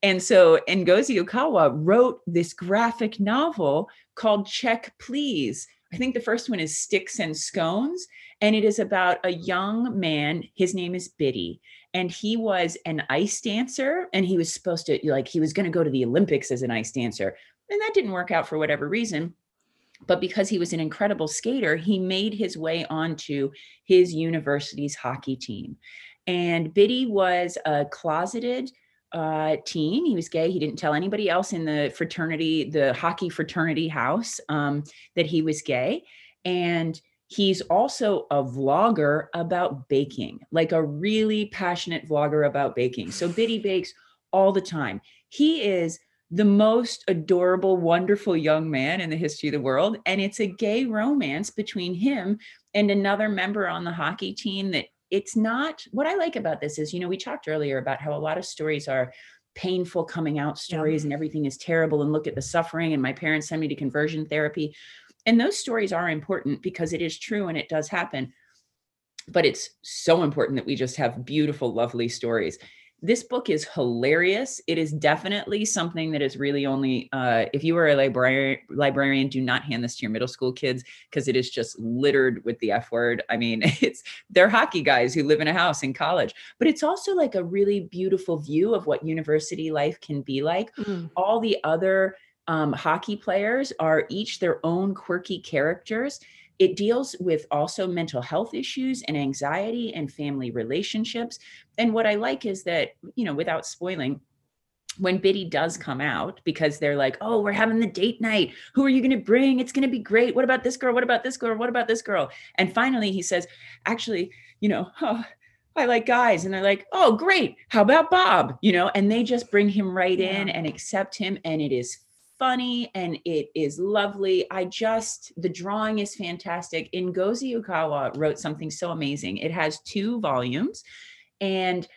and so ngozi ukawa wrote this graphic novel called check please. I think the first one is sticks and scones and it is about a young man his name is bitty and he was an ice dancer and he was supposed to like he was going to go to the olympics as an ice dancer and that didn't work out for whatever reason. But because he was an incredible skater he made his way onto his university's hockey team. And bitty was a closeted uh, teen. He was gay. He didn't tell anybody else in the fraternity, the hockey fraternity house, um, that he was gay. And He's also a vlogger about baking, like a really passionate vlogger about baking. So Bitty bakes all the time. He is the most adorable, wonderful young man in the history of the world. And it's a gay romance between him and another member on the hockey team that it's not what I like about this is, you know, we talked earlier about how a lot of stories are painful coming out stories yeah. and everything is terrible and look at the suffering and my parents sent me to conversion therapy and those stories are important because it is true and it does happen. But it's so important that we just have beautiful, lovely stories. This book is hilarious. It is definitely something that is really only, uh, if you are a librarian, librarian, do not hand this to your middle school kids because it is just littered with the F word. I mean, it's they're hockey guys who live in a house in college, but it's also like a really beautiful view of what university life can be like. Mm. All the other um, hockey players are each their own quirky characters. It deals with also mental health issues and anxiety and family relationships. And what I like is that, you know, without spoiling, when Bitty does come out, because they're like, oh, we're having the date night. Who are you going to bring? It's going to be great. What about this girl? What about this girl? What about this girl? And finally, he says, actually, you know, oh, I like guys. And they're like, oh, great. How about Bob? You know, and they just bring him right yeah. in and accept him. And it is funny and it is lovely. I just, the drawing is fantastic. Ngozi Ukawa wrote something so amazing. It has two volumes and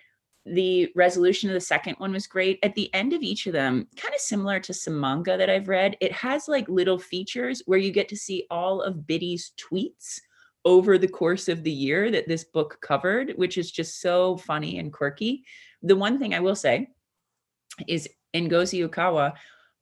the resolution of the second one was great. At the end of each of them, kind of similar to some manga that I've read, it has like little features where you get to see all of Bitty's tweets over the course of the year that this book covered, which is just so funny and quirky. The one thing I will say is Ngozi Ukawa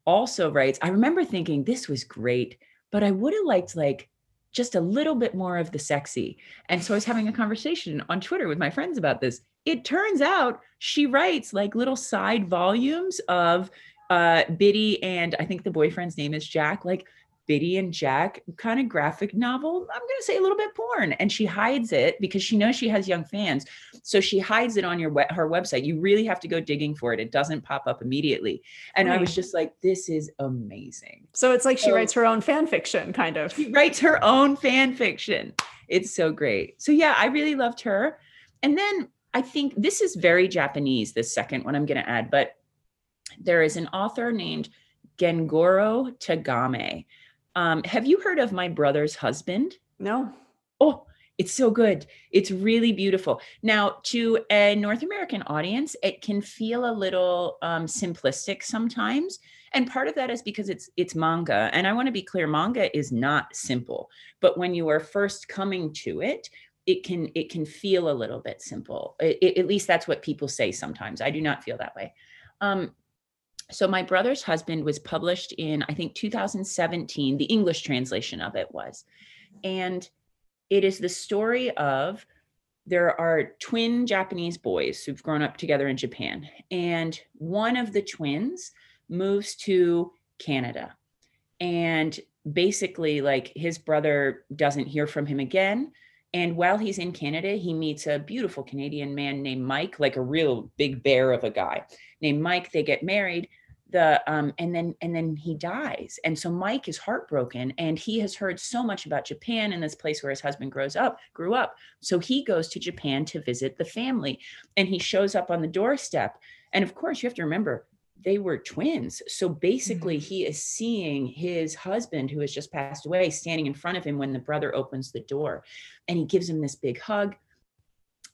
also writes, I remember thinking this was great, but I would have liked like just a little bit more of the sexy. And so I was having a conversation on Twitter with my friends about this. It turns out she writes like little side volumes of uh Bitty and I think the boyfriend's name is Jack, like Bitty and Jack kind of graphic novel. I'm going to say a little bit porn. And she hides it because she knows she has young fans. So she hides it on your her website. You really have to go digging for it. It doesn't pop up immediately. And right. I was just like, this is amazing. So it's like she so, writes her own fan fiction, kind of. She writes her own fan fiction. It's so great. So yeah, I really loved her. And then I think this is very Japanese, this second one I'm going to add, but there is an author named Gengoro Tagame um, have you heard of My Brother's Husband? No. Oh, it's so good. It's really beautiful. Now, to a North American audience, it can feel a little um, simplistic sometimes, and part of that is because it's it's manga. And I want to be clear: manga is not simple. But when you are first coming to it, it can it can feel a little bit simple. It, it, at least that's what people say sometimes. I do not feel that way. Um, so my brother's husband was published in i think 2017 the english translation of it was. And it is the story of there are twin japanese boys who've grown up together in japan. And one of the twins moves to canada. And basically like his brother doesn't hear from him again and while he's in Canada, he meets a beautiful Canadian man named Mike, like a real big bear of a guy named Mike. They get married. The um, and then and then he dies. And so Mike is heartbroken and he has heard so much about Japan and this place where his husband grows up, grew up. So he goes to Japan to visit the family and he shows up on the doorstep. And of course, you have to remember they were twins. So basically, mm-hmm. he is seeing his husband, who has just passed away, standing in front of him when the brother opens the door. And he gives him this big hug.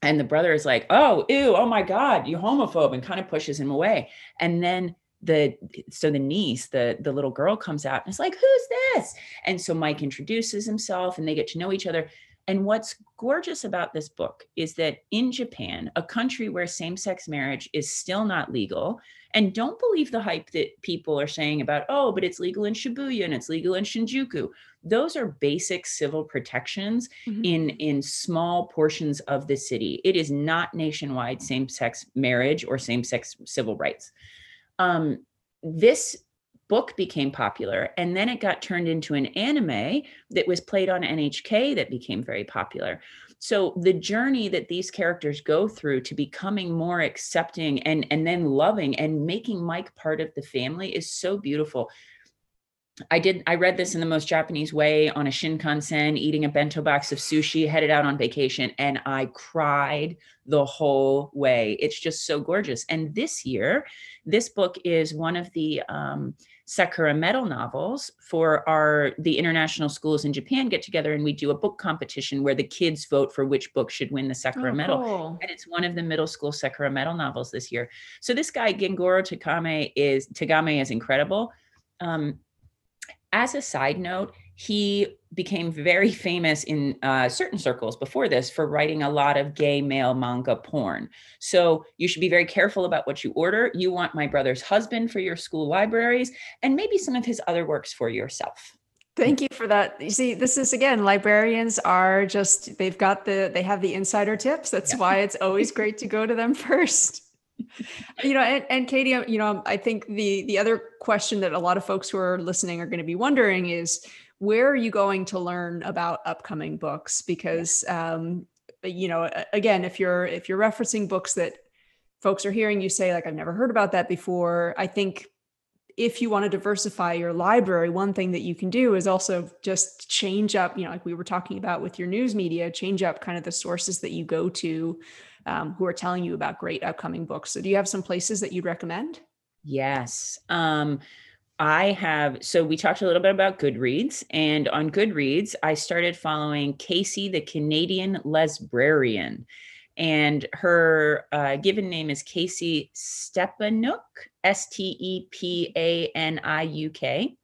And the brother is like, Oh, ew, oh my God, you homophobe, and kind of pushes him away. And then the so the niece the the little girl comes out and it's like who's this and so mike introduces himself and they get to know each other and what's gorgeous about this book is that in Japan, a country where same sex marriage is still not legal, and don't believe the hype that people are saying about, oh, but it's legal in Shibuya and it's legal in Shinjuku. Those are basic civil protections mm-hmm. in, in small portions of the city. It is not nationwide same sex marriage or same sex civil rights. Um, this book became popular and then it got turned into an anime that was played on NHK that became very popular. So the journey that these characters go through to becoming more accepting and and then loving and making Mike part of the family is so beautiful. I did I read this in the most Japanese way on a Shinkansen eating a bento box of sushi headed out on vacation and I cried the whole way. It's just so gorgeous. And this year this book is one of the um, Sakura Medal novels for our the international schools in Japan get together and we do a book competition where the kids vote for which book should win the Sakura oh, Medal. Cool. And it's one of the middle school Sakura Medal novels this year. So this guy Gengoro Tagame is Tagame is incredible. Um, as a side note, he became very famous in uh, certain circles before this for writing a lot of gay male manga porn. So you should be very careful about what you order. You want My Brother's Husband for your school libraries and maybe some of his other works for yourself. Thank you for that. You see, this is again, librarians are just, they've got the, they have the insider tips. That's yeah. why it's always great to go to them first you know and, and katie you know i think the the other question that a lot of folks who are listening are going to be wondering is where are you going to learn about upcoming books? Because um, you know again if you're if you're referencing books that folks are hearing you say like i've never heard about that before i think if you want to diversify your library one thing that you can do is also just change up you know like we were talking about with your news media change up kind of the sources that you go to um, who are telling you about great upcoming books. So do you have some places that you'd recommend? Yes um, I have, so we talked a little bit about Goodreads, and on Goodreads, I started following Casey, the Canadian Lesbrarian. And her uh, given name is Casey Stepaniuk, S T E P A N I U K.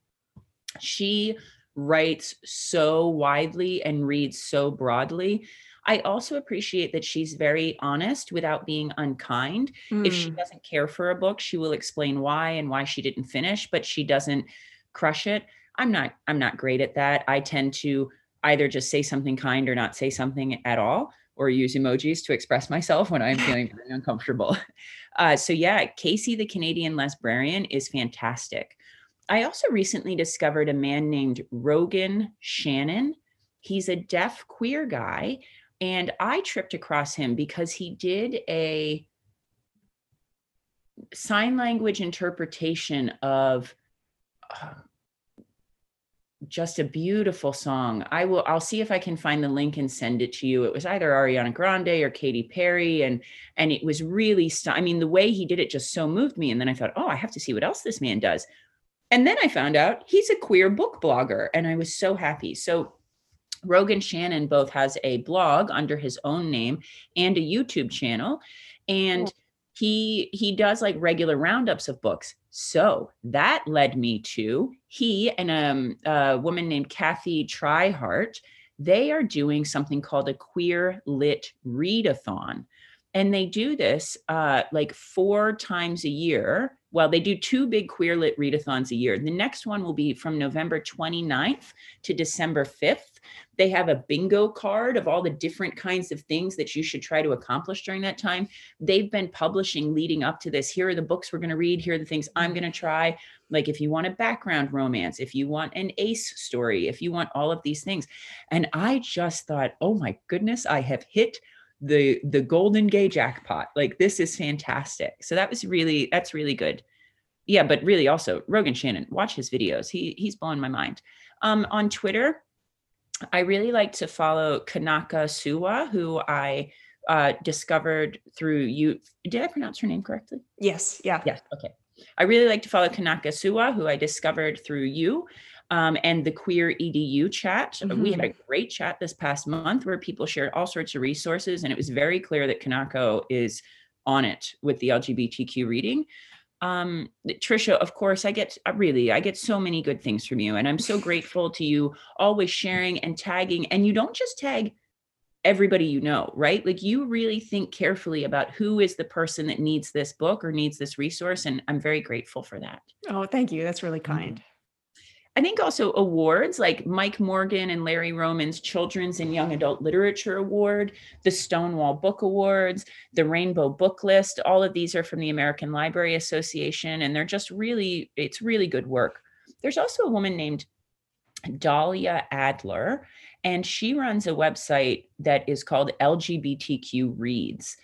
She writes so widely and reads so broadly. I also appreciate that she's very honest without being unkind. Mm. If she hmm. doesn't care for a book, she will explain why and why she didn't finish, but she doesn't crush it. I'm not I'm not great at that. I tend to either just say something kind or not say something at all or use emojis to express myself when I'm feeling very uncomfortable. Uh, so yeah, Casey the Canadian Lesbrarian is fantastic. I also recently discovered a man named Rogan Shannon. He's a deaf queer guy, and I tripped across him because he did a sign language interpretation of uh, just a beautiful song. I will I'll see if I can find the link and send it to you. It was either Ariana Grande or Katy Perry and and it was really st- I mean the way he did it just so moved me and then I thought, "Oh, I have to see what else this man does." And then I found out he's a queer book blogger and I was so happy. So Rogan Shannon both has a blog under his own name and a YouTube channel and he he does like regular roundups of books so that led me to he and um, a woman named Kathy Tryhart. They are doing something called a queer lit readathon. And they do this uh, like four times a year well, they do two big queer lit readathons a year. The next one will be from November 29th to December 5th. They have a bingo card of all the different kinds of things that you should try to accomplish during that time. They've been publishing leading up to this. Here are the books we're going to read. Here are the things I'm going to try. Like if you want a background romance, if you want an ace story, if you want all of these things. And I just thought, oh my goodness, I have hit the the golden gay jackpot like this is fantastic so that was really that's really good yeah but really also rogan shannon watch his videos he he's blowing my mind um on twitter i really like to follow kanako suwa who i uh discovered through you did i pronounce her name correctly yes yeah yes okay i really like to follow kanako suwa who i discovered through you um, and the queer edu chat mm-hmm. we had a mm-hmm. great chat this past month where people shared all sorts of resources and it was very clear that kanako is on it with the lgbtq reading um trisha of course i get really i get so many good things from you and i'm so grateful to you always sharing and tagging and you don't just tag everybody you know right? Like you really think carefully about who is the person that needs this book or needs this resource and i'm very grateful for that. Oh thank you that's really mm-hmm. I think also awards like Mike Morgan and Larry Romans Children's and Young Adult Literature Award, the Stonewall Book Awards, the Rainbow Book List. All of these are from the American Library Association, and they're just really, it's really good work. There's also a woman named Dahlia Adler, and she runs a website that is called LGBTQ Reads.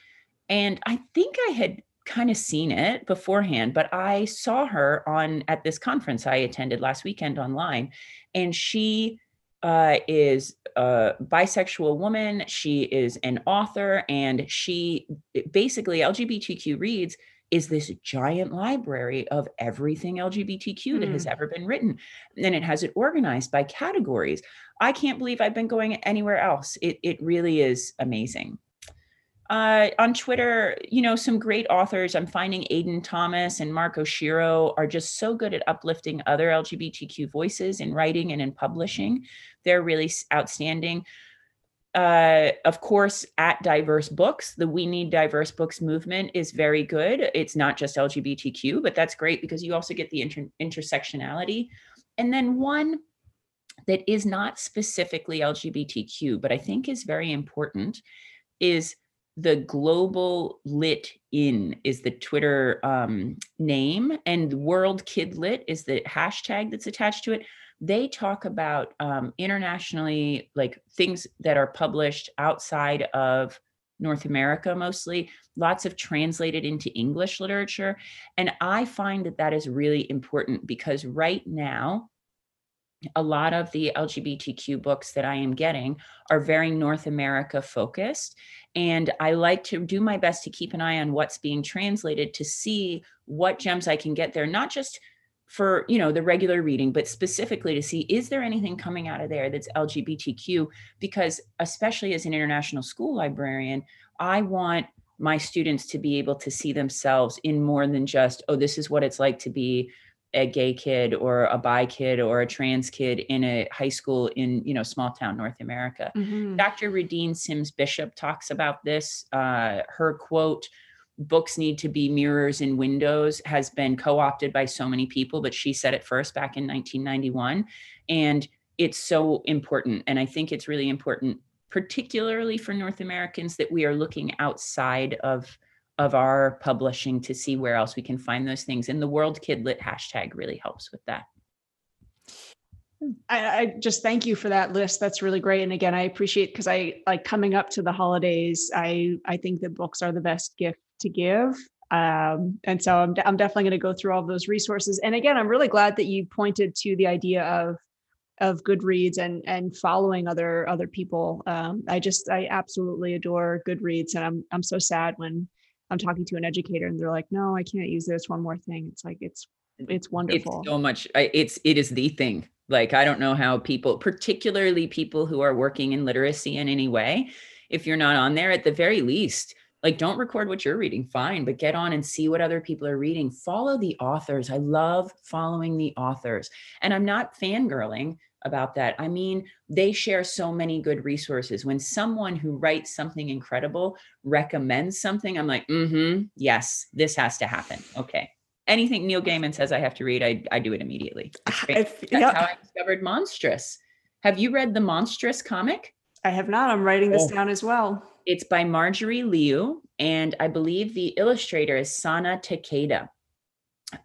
And I think I had kind of seen it beforehand, but I saw her on at this conference I attended last weekend online, and she uh, is a bisexual woman. She is an author, and she basically LGBTQ reads is this giant library of everything LGBTQ mm. that has hmm. ever been written. And it has it organized by categories. I can't believe I've been going anywhere else. It, it really is amazing. Uh, on Twitter, you know, some great authors. I'm finding Aiden Thomas and Mark Oshiro are just so good at uplifting other LGBTQ voices in writing and in publishing. They're really outstanding. Uh, of course, at Diverse Books, the We Need Diverse Books movement is very good. It's not just LGBTQ, but that's great because you also get the inter- intersectionality. And then one that is not specifically LGBTQ, but I think is very important is the global lit in is the twitter um, name and world kid lit is the hashtag that's attached to it they talk about um, internationally like things that are published outside of north america mostly lots of translated into english literature and i find that that is really important because right now a lot of the LGBTQ books that I am getting are very North America focused. And I like to do my best to keep an eye on what's being translated to see what gems I can get there, not just for you know the regular reading but specifically to see is there anything coming out of there that's lgbtq because especially as an international school librarian i want my students to be able to see themselves in more than just oh this is what it's like to be a gay kid or a bi kid or a trans kid in a high school in you know small town north america mm-hmm. dr rudine sims bishop talks about this uh, her quote books need to be mirrors and windows has been co-opted by so many people but she said it first back in 1991 and it's so important and i think it's really important particularly for north americans that we are looking outside of of our publishing to see where else we can find those things and the world kid lit hashtag really helps with that I, I, just thank you for that list. That's really great. And again, I appreciate because I like coming up to the holidays. I I think that books are the best gift to give. Um, and so I'm, I'm definitely going to go through all those resources. And again, I'm really glad that you pointed to the idea of of Goodreads and and following other other people. Um, I just I absolutely adore Goodreads, and I'm I'm so sad when I'm talking to an educator and they're like, "No, I can't use this one more thing." It's like it's it's wonderful. It's so much. It's it is the thing. Like I don't know how people, particularly people who are working in literacy in any way, if you're not on there, at the very least, like don't record what you're reading fine but get on and see what other people are reading follow the authors i love following the authors and i'm not fangirling about that. I mean they share so many good resources. When someone who writes something incredible recommends something i'm like mm-hmm yes this has to happen. Okay. Anything neil gaiman says i have to read i, I do it immediately. That's how i discovered monstress. Have you read the monstress comic? I have not. I'm writing this oh. down as well. It's by Marjorie Liu, and I believe the illustrator is Sana Takeda,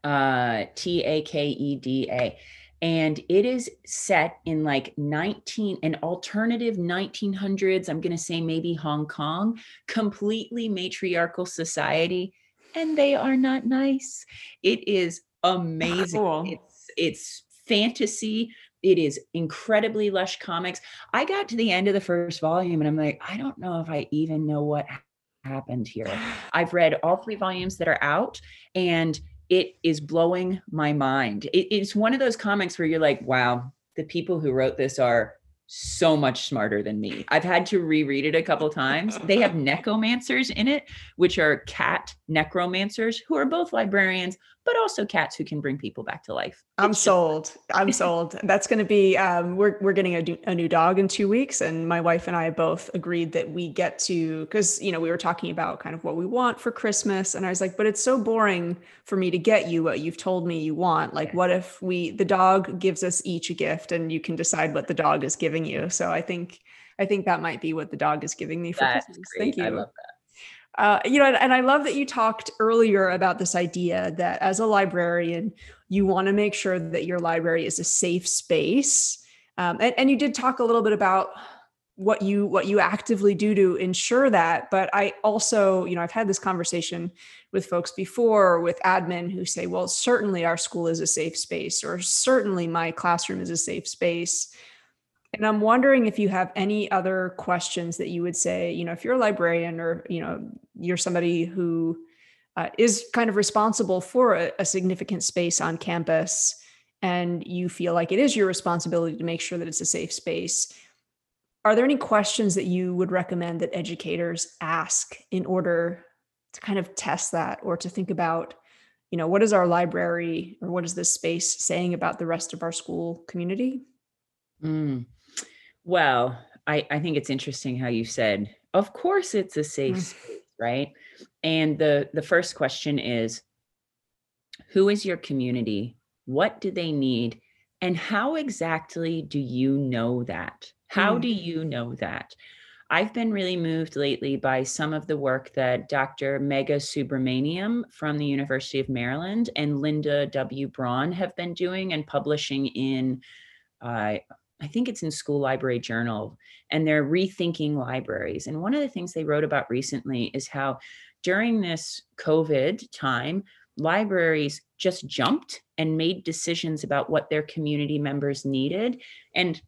uh, T A K E D A. And it is set in like 19, an alternative 1900s, I'm going to say maybe Hong Kong, completely matriarchal society. And they are not nice. It is amazing. Cool. It's, it's fantasy it is incredibly lush comics. I got to the end of the first volume and I'm like, I don't know if I even know what happened here. I've read all three volumes that are out and it is blowing my mind. It, it's one of those comics where you're like, wow, the people who wrote this are so much smarter than me. I've had to reread it a couple times. They have necromancers in it, which are cat necromancers who are both librarians, but also cats who can bring people back to life. I'm sold. I'm sold. That's going to be. Um, we're we're getting a, a new dog in two weeks, and my wife and I both agreed that we get to because you know we were talking about kind of what we want for Christmas, and I was like, but it's so boring for me to get you what you've told me you want. Like, what if we the dog gives us each a gift, and you can decide what the dog is giving you? So I think I think that might be what the dog is giving me for That's Christmas. Great. Thank you. I love that. Uh, you know, and I love that you talked earlier about this idea that as a librarian, you want to make sure that your library is a safe space. Um, and, and you did talk a little bit about what you what you actively do to ensure that but i also you know i've had this conversation with folks before with admin who say well certainly our school is a safe space or certainly my classroom is a safe space and I'm wondering if you have any other questions that you would say, you know, if you're a librarian or, you know, you're somebody who uh, is kind of responsible for a, a significant space on campus and you feel like it is your responsibility to make sure that it's a safe space. Are there any questions that you would recommend that educators ask in order to kind of test that or to think about, you know, what is our library or what is this space saying about the rest of our school community? Mm. Well, I, I think it's interesting how you said, of course it's a safe mm. space, right? And the the first question is who is your community? What do they need? And how exactly do you know that? How mm. do you know that? I've been really moved lately by some of the work that Dr. Mega Subramaniam from the University of Maryland and Linda W. Braun have been doing and publishing in uh, I think it's in School Library Journal, and they're rethinking libraries. And one of the things they wrote about recently is how during this COVID time, libraries just jumped and made decisions about what their community members needed. And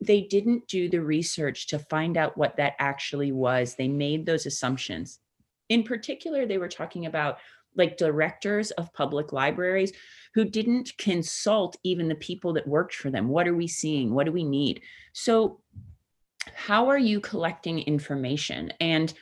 they didn't do the research to find out what that actually was. They made those assumptions. In particular, they were talking about like directors of public libraries who didn't consult even the people that worked for them. What are we seeing? What do we need? So, how are you collecting information? And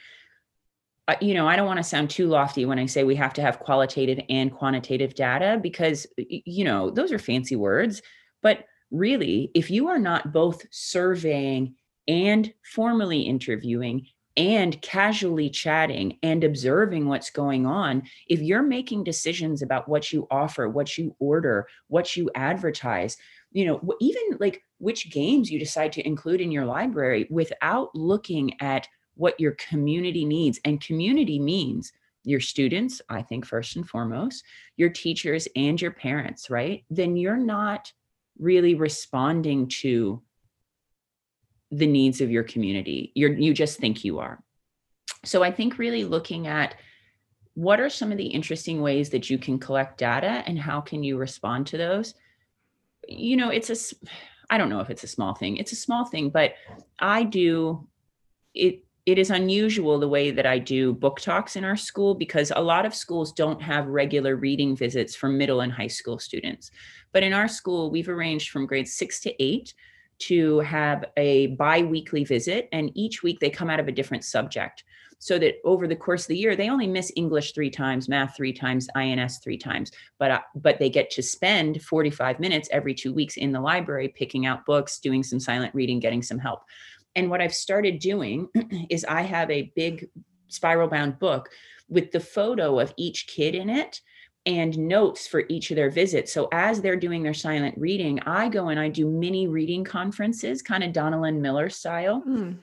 uh, you know, I don't want to sound too lofty when I say we have to have qualitative and quantitative data because, you know, those are fancy words. But really, if you are not both surveying and formally interviewing and casually chatting and observing what's going on, if you're making decisions about what you offer, what you order, what you advertise, you know, even like which games you decide to include in your library without looking at what your community needs. And community means your students, I think, first and foremost, your teachers and your parents, right? Then you're not really responding to the needs of your community. You're you just think you are. So I think really looking at what are some of the interesting ways that you can collect data and how can you respond to those? You know, it's a I don't know if it's a small thing. It's a small thing, but I do it it is unusual the way that I do book talks in our school because a lot of schools don't have regular reading visits for middle and high school students. But in our school, we've arranged from grades six to eight to have a bi weekly visit, and each week they come out of a different subject. So that over the course of the year, they only miss English three times, math three times, INS three times, but uh, but they get to spend 45 minutes every two weeks in the library, picking out books, doing some silent reading, getting some help. And what I've started doing is I have a big spiral bound book with the photo of each kid in it and notes for each of their visits. So as they're doing their silent reading, I go and I do mini reading conferences, kind of Donalyn Miller style. Mm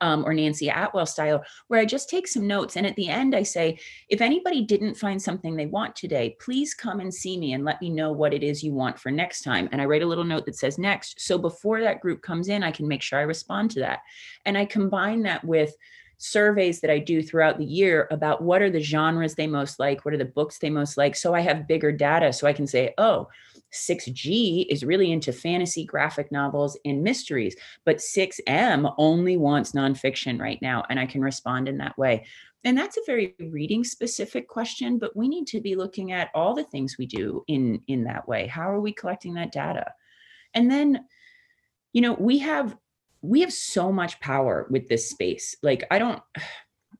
um, or Nancie Atwell style, where I just take some notes. And at the end, I say, if anybody didn't find something they want today, please come and see me and let me know what it is you want for next time. And I write a little note that says next. So before that group comes in, I can make sure I respond to that. And I combine that with surveys that I do throughout the year about what are the genres they most like, what are the books they most like. So I have bigger data so I can say, oh, 6G is really into fantasy graphic novels and mysteries, but 6M only wants nonfiction right now. And I can respond in that way. And that's a very reading specific question, but we need to be looking at all the things we do in, in that way. How are we collecting that data? And then, you know, we have we have so much power with this space. Like I don't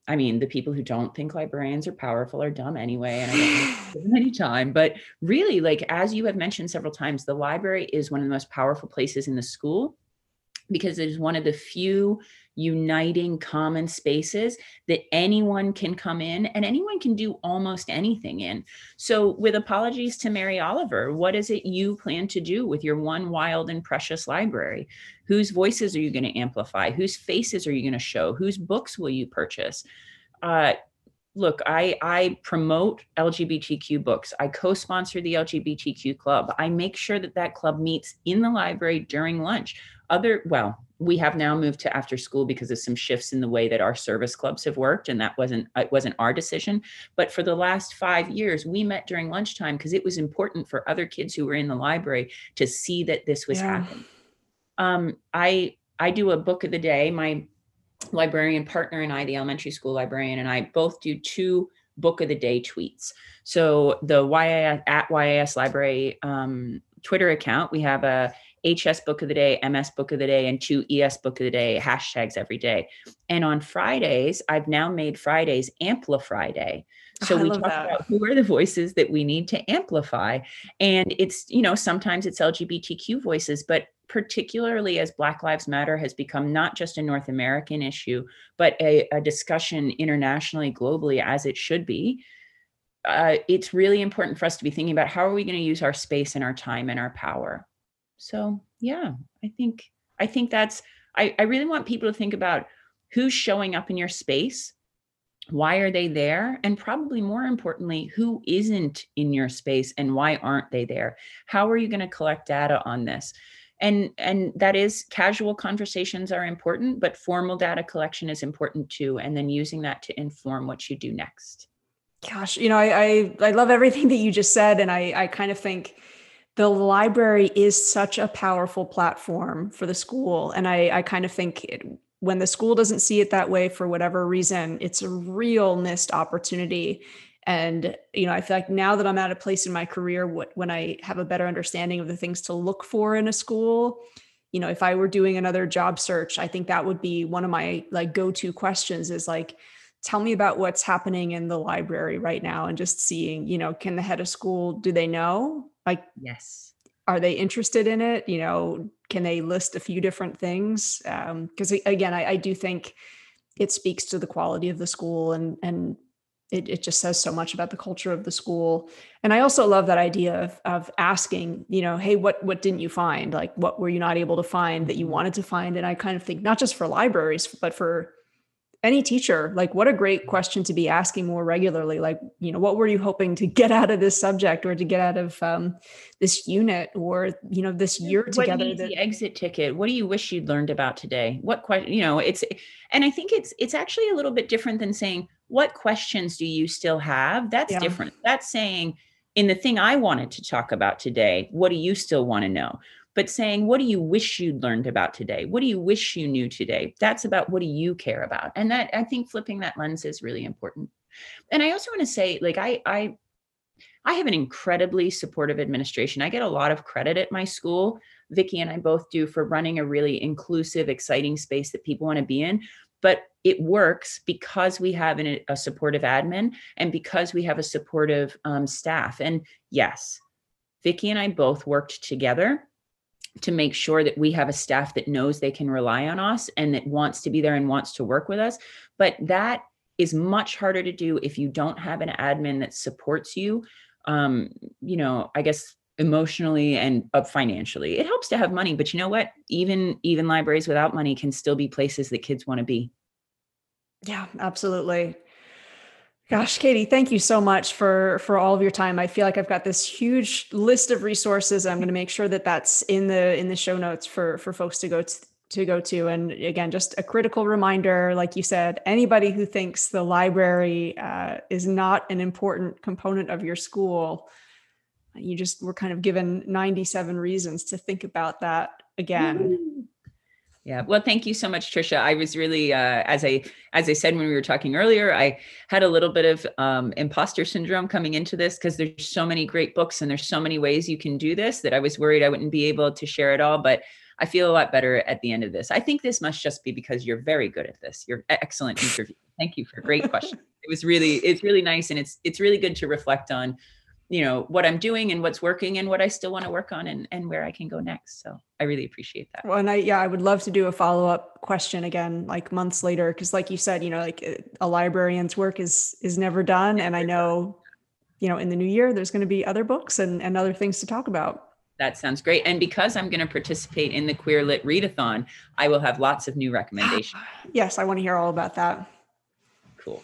I mean, the people who don't think librarians are powerful are dumb anyway, and I don't give them any time. But really, like as you have mentioned several times, the library is one of the most powerful places in the school because it is one of the few uniting common spaces that anyone can come in and anyone can do almost anything in. So, with apologies to Mary Oliver, what is it you plan to do with your one wild and precious library? Whose voices are you going to amplify? Whose faces are you going to show? Whose books will you purchase? Uh, look i i promote lgbtq books i co-sponsor the lgbtq club i make sure that that club meets in the library during lunch other well we have now moved to after school because of some shifts in the way that our service clubs have worked and that wasn't it wasn't our decision. But for the last 5 years we met during lunchtime because it was important for other kids who were in the library to see that this was yeah. happening. Um, i i do a book of the day. My librarian partner and i the elementary school librarian and i both do two book of the day tweets. So the YIS, at yas library um, twitter account we have a HS book of the day, MS book of the day, and two ES book of the day hashtags every day. And on Fridays, I've now made Fridays Amplify Day. So I we talk that. about who are the voices that we need to amplify. And it's, you know, sometimes it's LGBTQ voices, but particularly as Black Lives Matter has become not just a North American issue, but a, a discussion internationally, globally, as it should be. Uh, it's really important for us to be thinking about how are we going to use our space and our time and our power so yeah i think i think that's I, I really want people to think about who's showing up in your space why are they there and probably more importantly who isn't in your space and why aren't they there? How are you going to collect data on this? And and that is casual conversations are important but formal data collection is important too and then using that to inform what you do next. Gosh you know i i, I love everything that you just said and i i kind of think the library is such a powerful platform for the school. And I, I kind of think it, when the school doesn't see it that way for whatever reason, it's a real missed opportunity. And, you know, I feel like now that I'm at a place in my career, what, when I have a better understanding of the things to look for in a school, you know, if I were doing another job search, I think that would be one of my like go-to questions is like, tell me about what's happening in the library right now and just seeing, you know, can the head of school, do they know? Like, yes. Are they interested in it? You know, can they list a few different things? Um, because again, I, I do think it speaks to the quality of the school and and it, it just says so much about the culture of the school and i also love that idea of, of asking you know hey what what didn't you find like what were you not able to find that you mm-hmm. wanted to find and i kind of think not just for libraries but for any teacher like what a great question to be asking more regularly. Like you know what were you hoping to get out of this subject or to get out of um, this unit or you know this year what together needs that- the exit ticket? What do you wish you'd learned about today? What question you know it's and i think it's it's actually a little bit different than saying what questions do you still have? That's yeah. different. That's saying in the thing i wanted to talk about today what do you still want to know but saying, what do you wish you'd learned about today? What do you wish you knew today? That's about what do you care about? And that I think flipping that lens is really important. And I also want to say, like, I, I, I have an incredibly supportive administration. I get a lot of credit at my school. Vicki and I both do for running a really inclusive, exciting space that people want to be in. But it works because we have an, a supportive admin and because we have a supportive um, staff. And yes, Vicki and I both worked together to make sure that we have a staff that knows they can rely on us and that wants to be there and wants to work with us. But that is much harder to do if you don't have an admin that supports you. Um, you know, I guess emotionally and up financially. It helps to have money, but you know what? Even even libraries without money can still be places that kids want to be. Yeah, absolutely. Gosh, Katie, thank you so much for for all of your time. I feel like I've got this huge list of resources. I'm going to make sure that that's in the in the show notes for for folks to go to to go to. And again, just a critical reminder, like you said, anybody who thinks the library uh, is not an important component of your school, you just were kind of given 97 reasons to think about that again. Yeah. Well, thank you so much, Trisha. I was really, uh, as I as I said when we were talking earlier, I had a little bit of um, imposter syndrome coming into this because there's so many great books and there's so many ways you can do this that I was worried I wouldn't be able to share it all. But I feel a lot better at the end of this. I think this must just be because you're very good at this. You're excellent interview. Thank you for a great question It was really, it's really nice, and it's it's really good to reflect on you know what i'm doing and what's working and what i still want to work on and, and where i can go next. So i really appreciate that. Well and i yeah i would love to do a follow-up question again like months later because like you said you know like eh, a librarian's work is is never done and i know you know in the new year there's going to be other books and, and other things to talk about. That sounds great and because i'm going to participate in the queer lit readathon i will have lots of new recommendations. Yes i want to hear all about that. Cool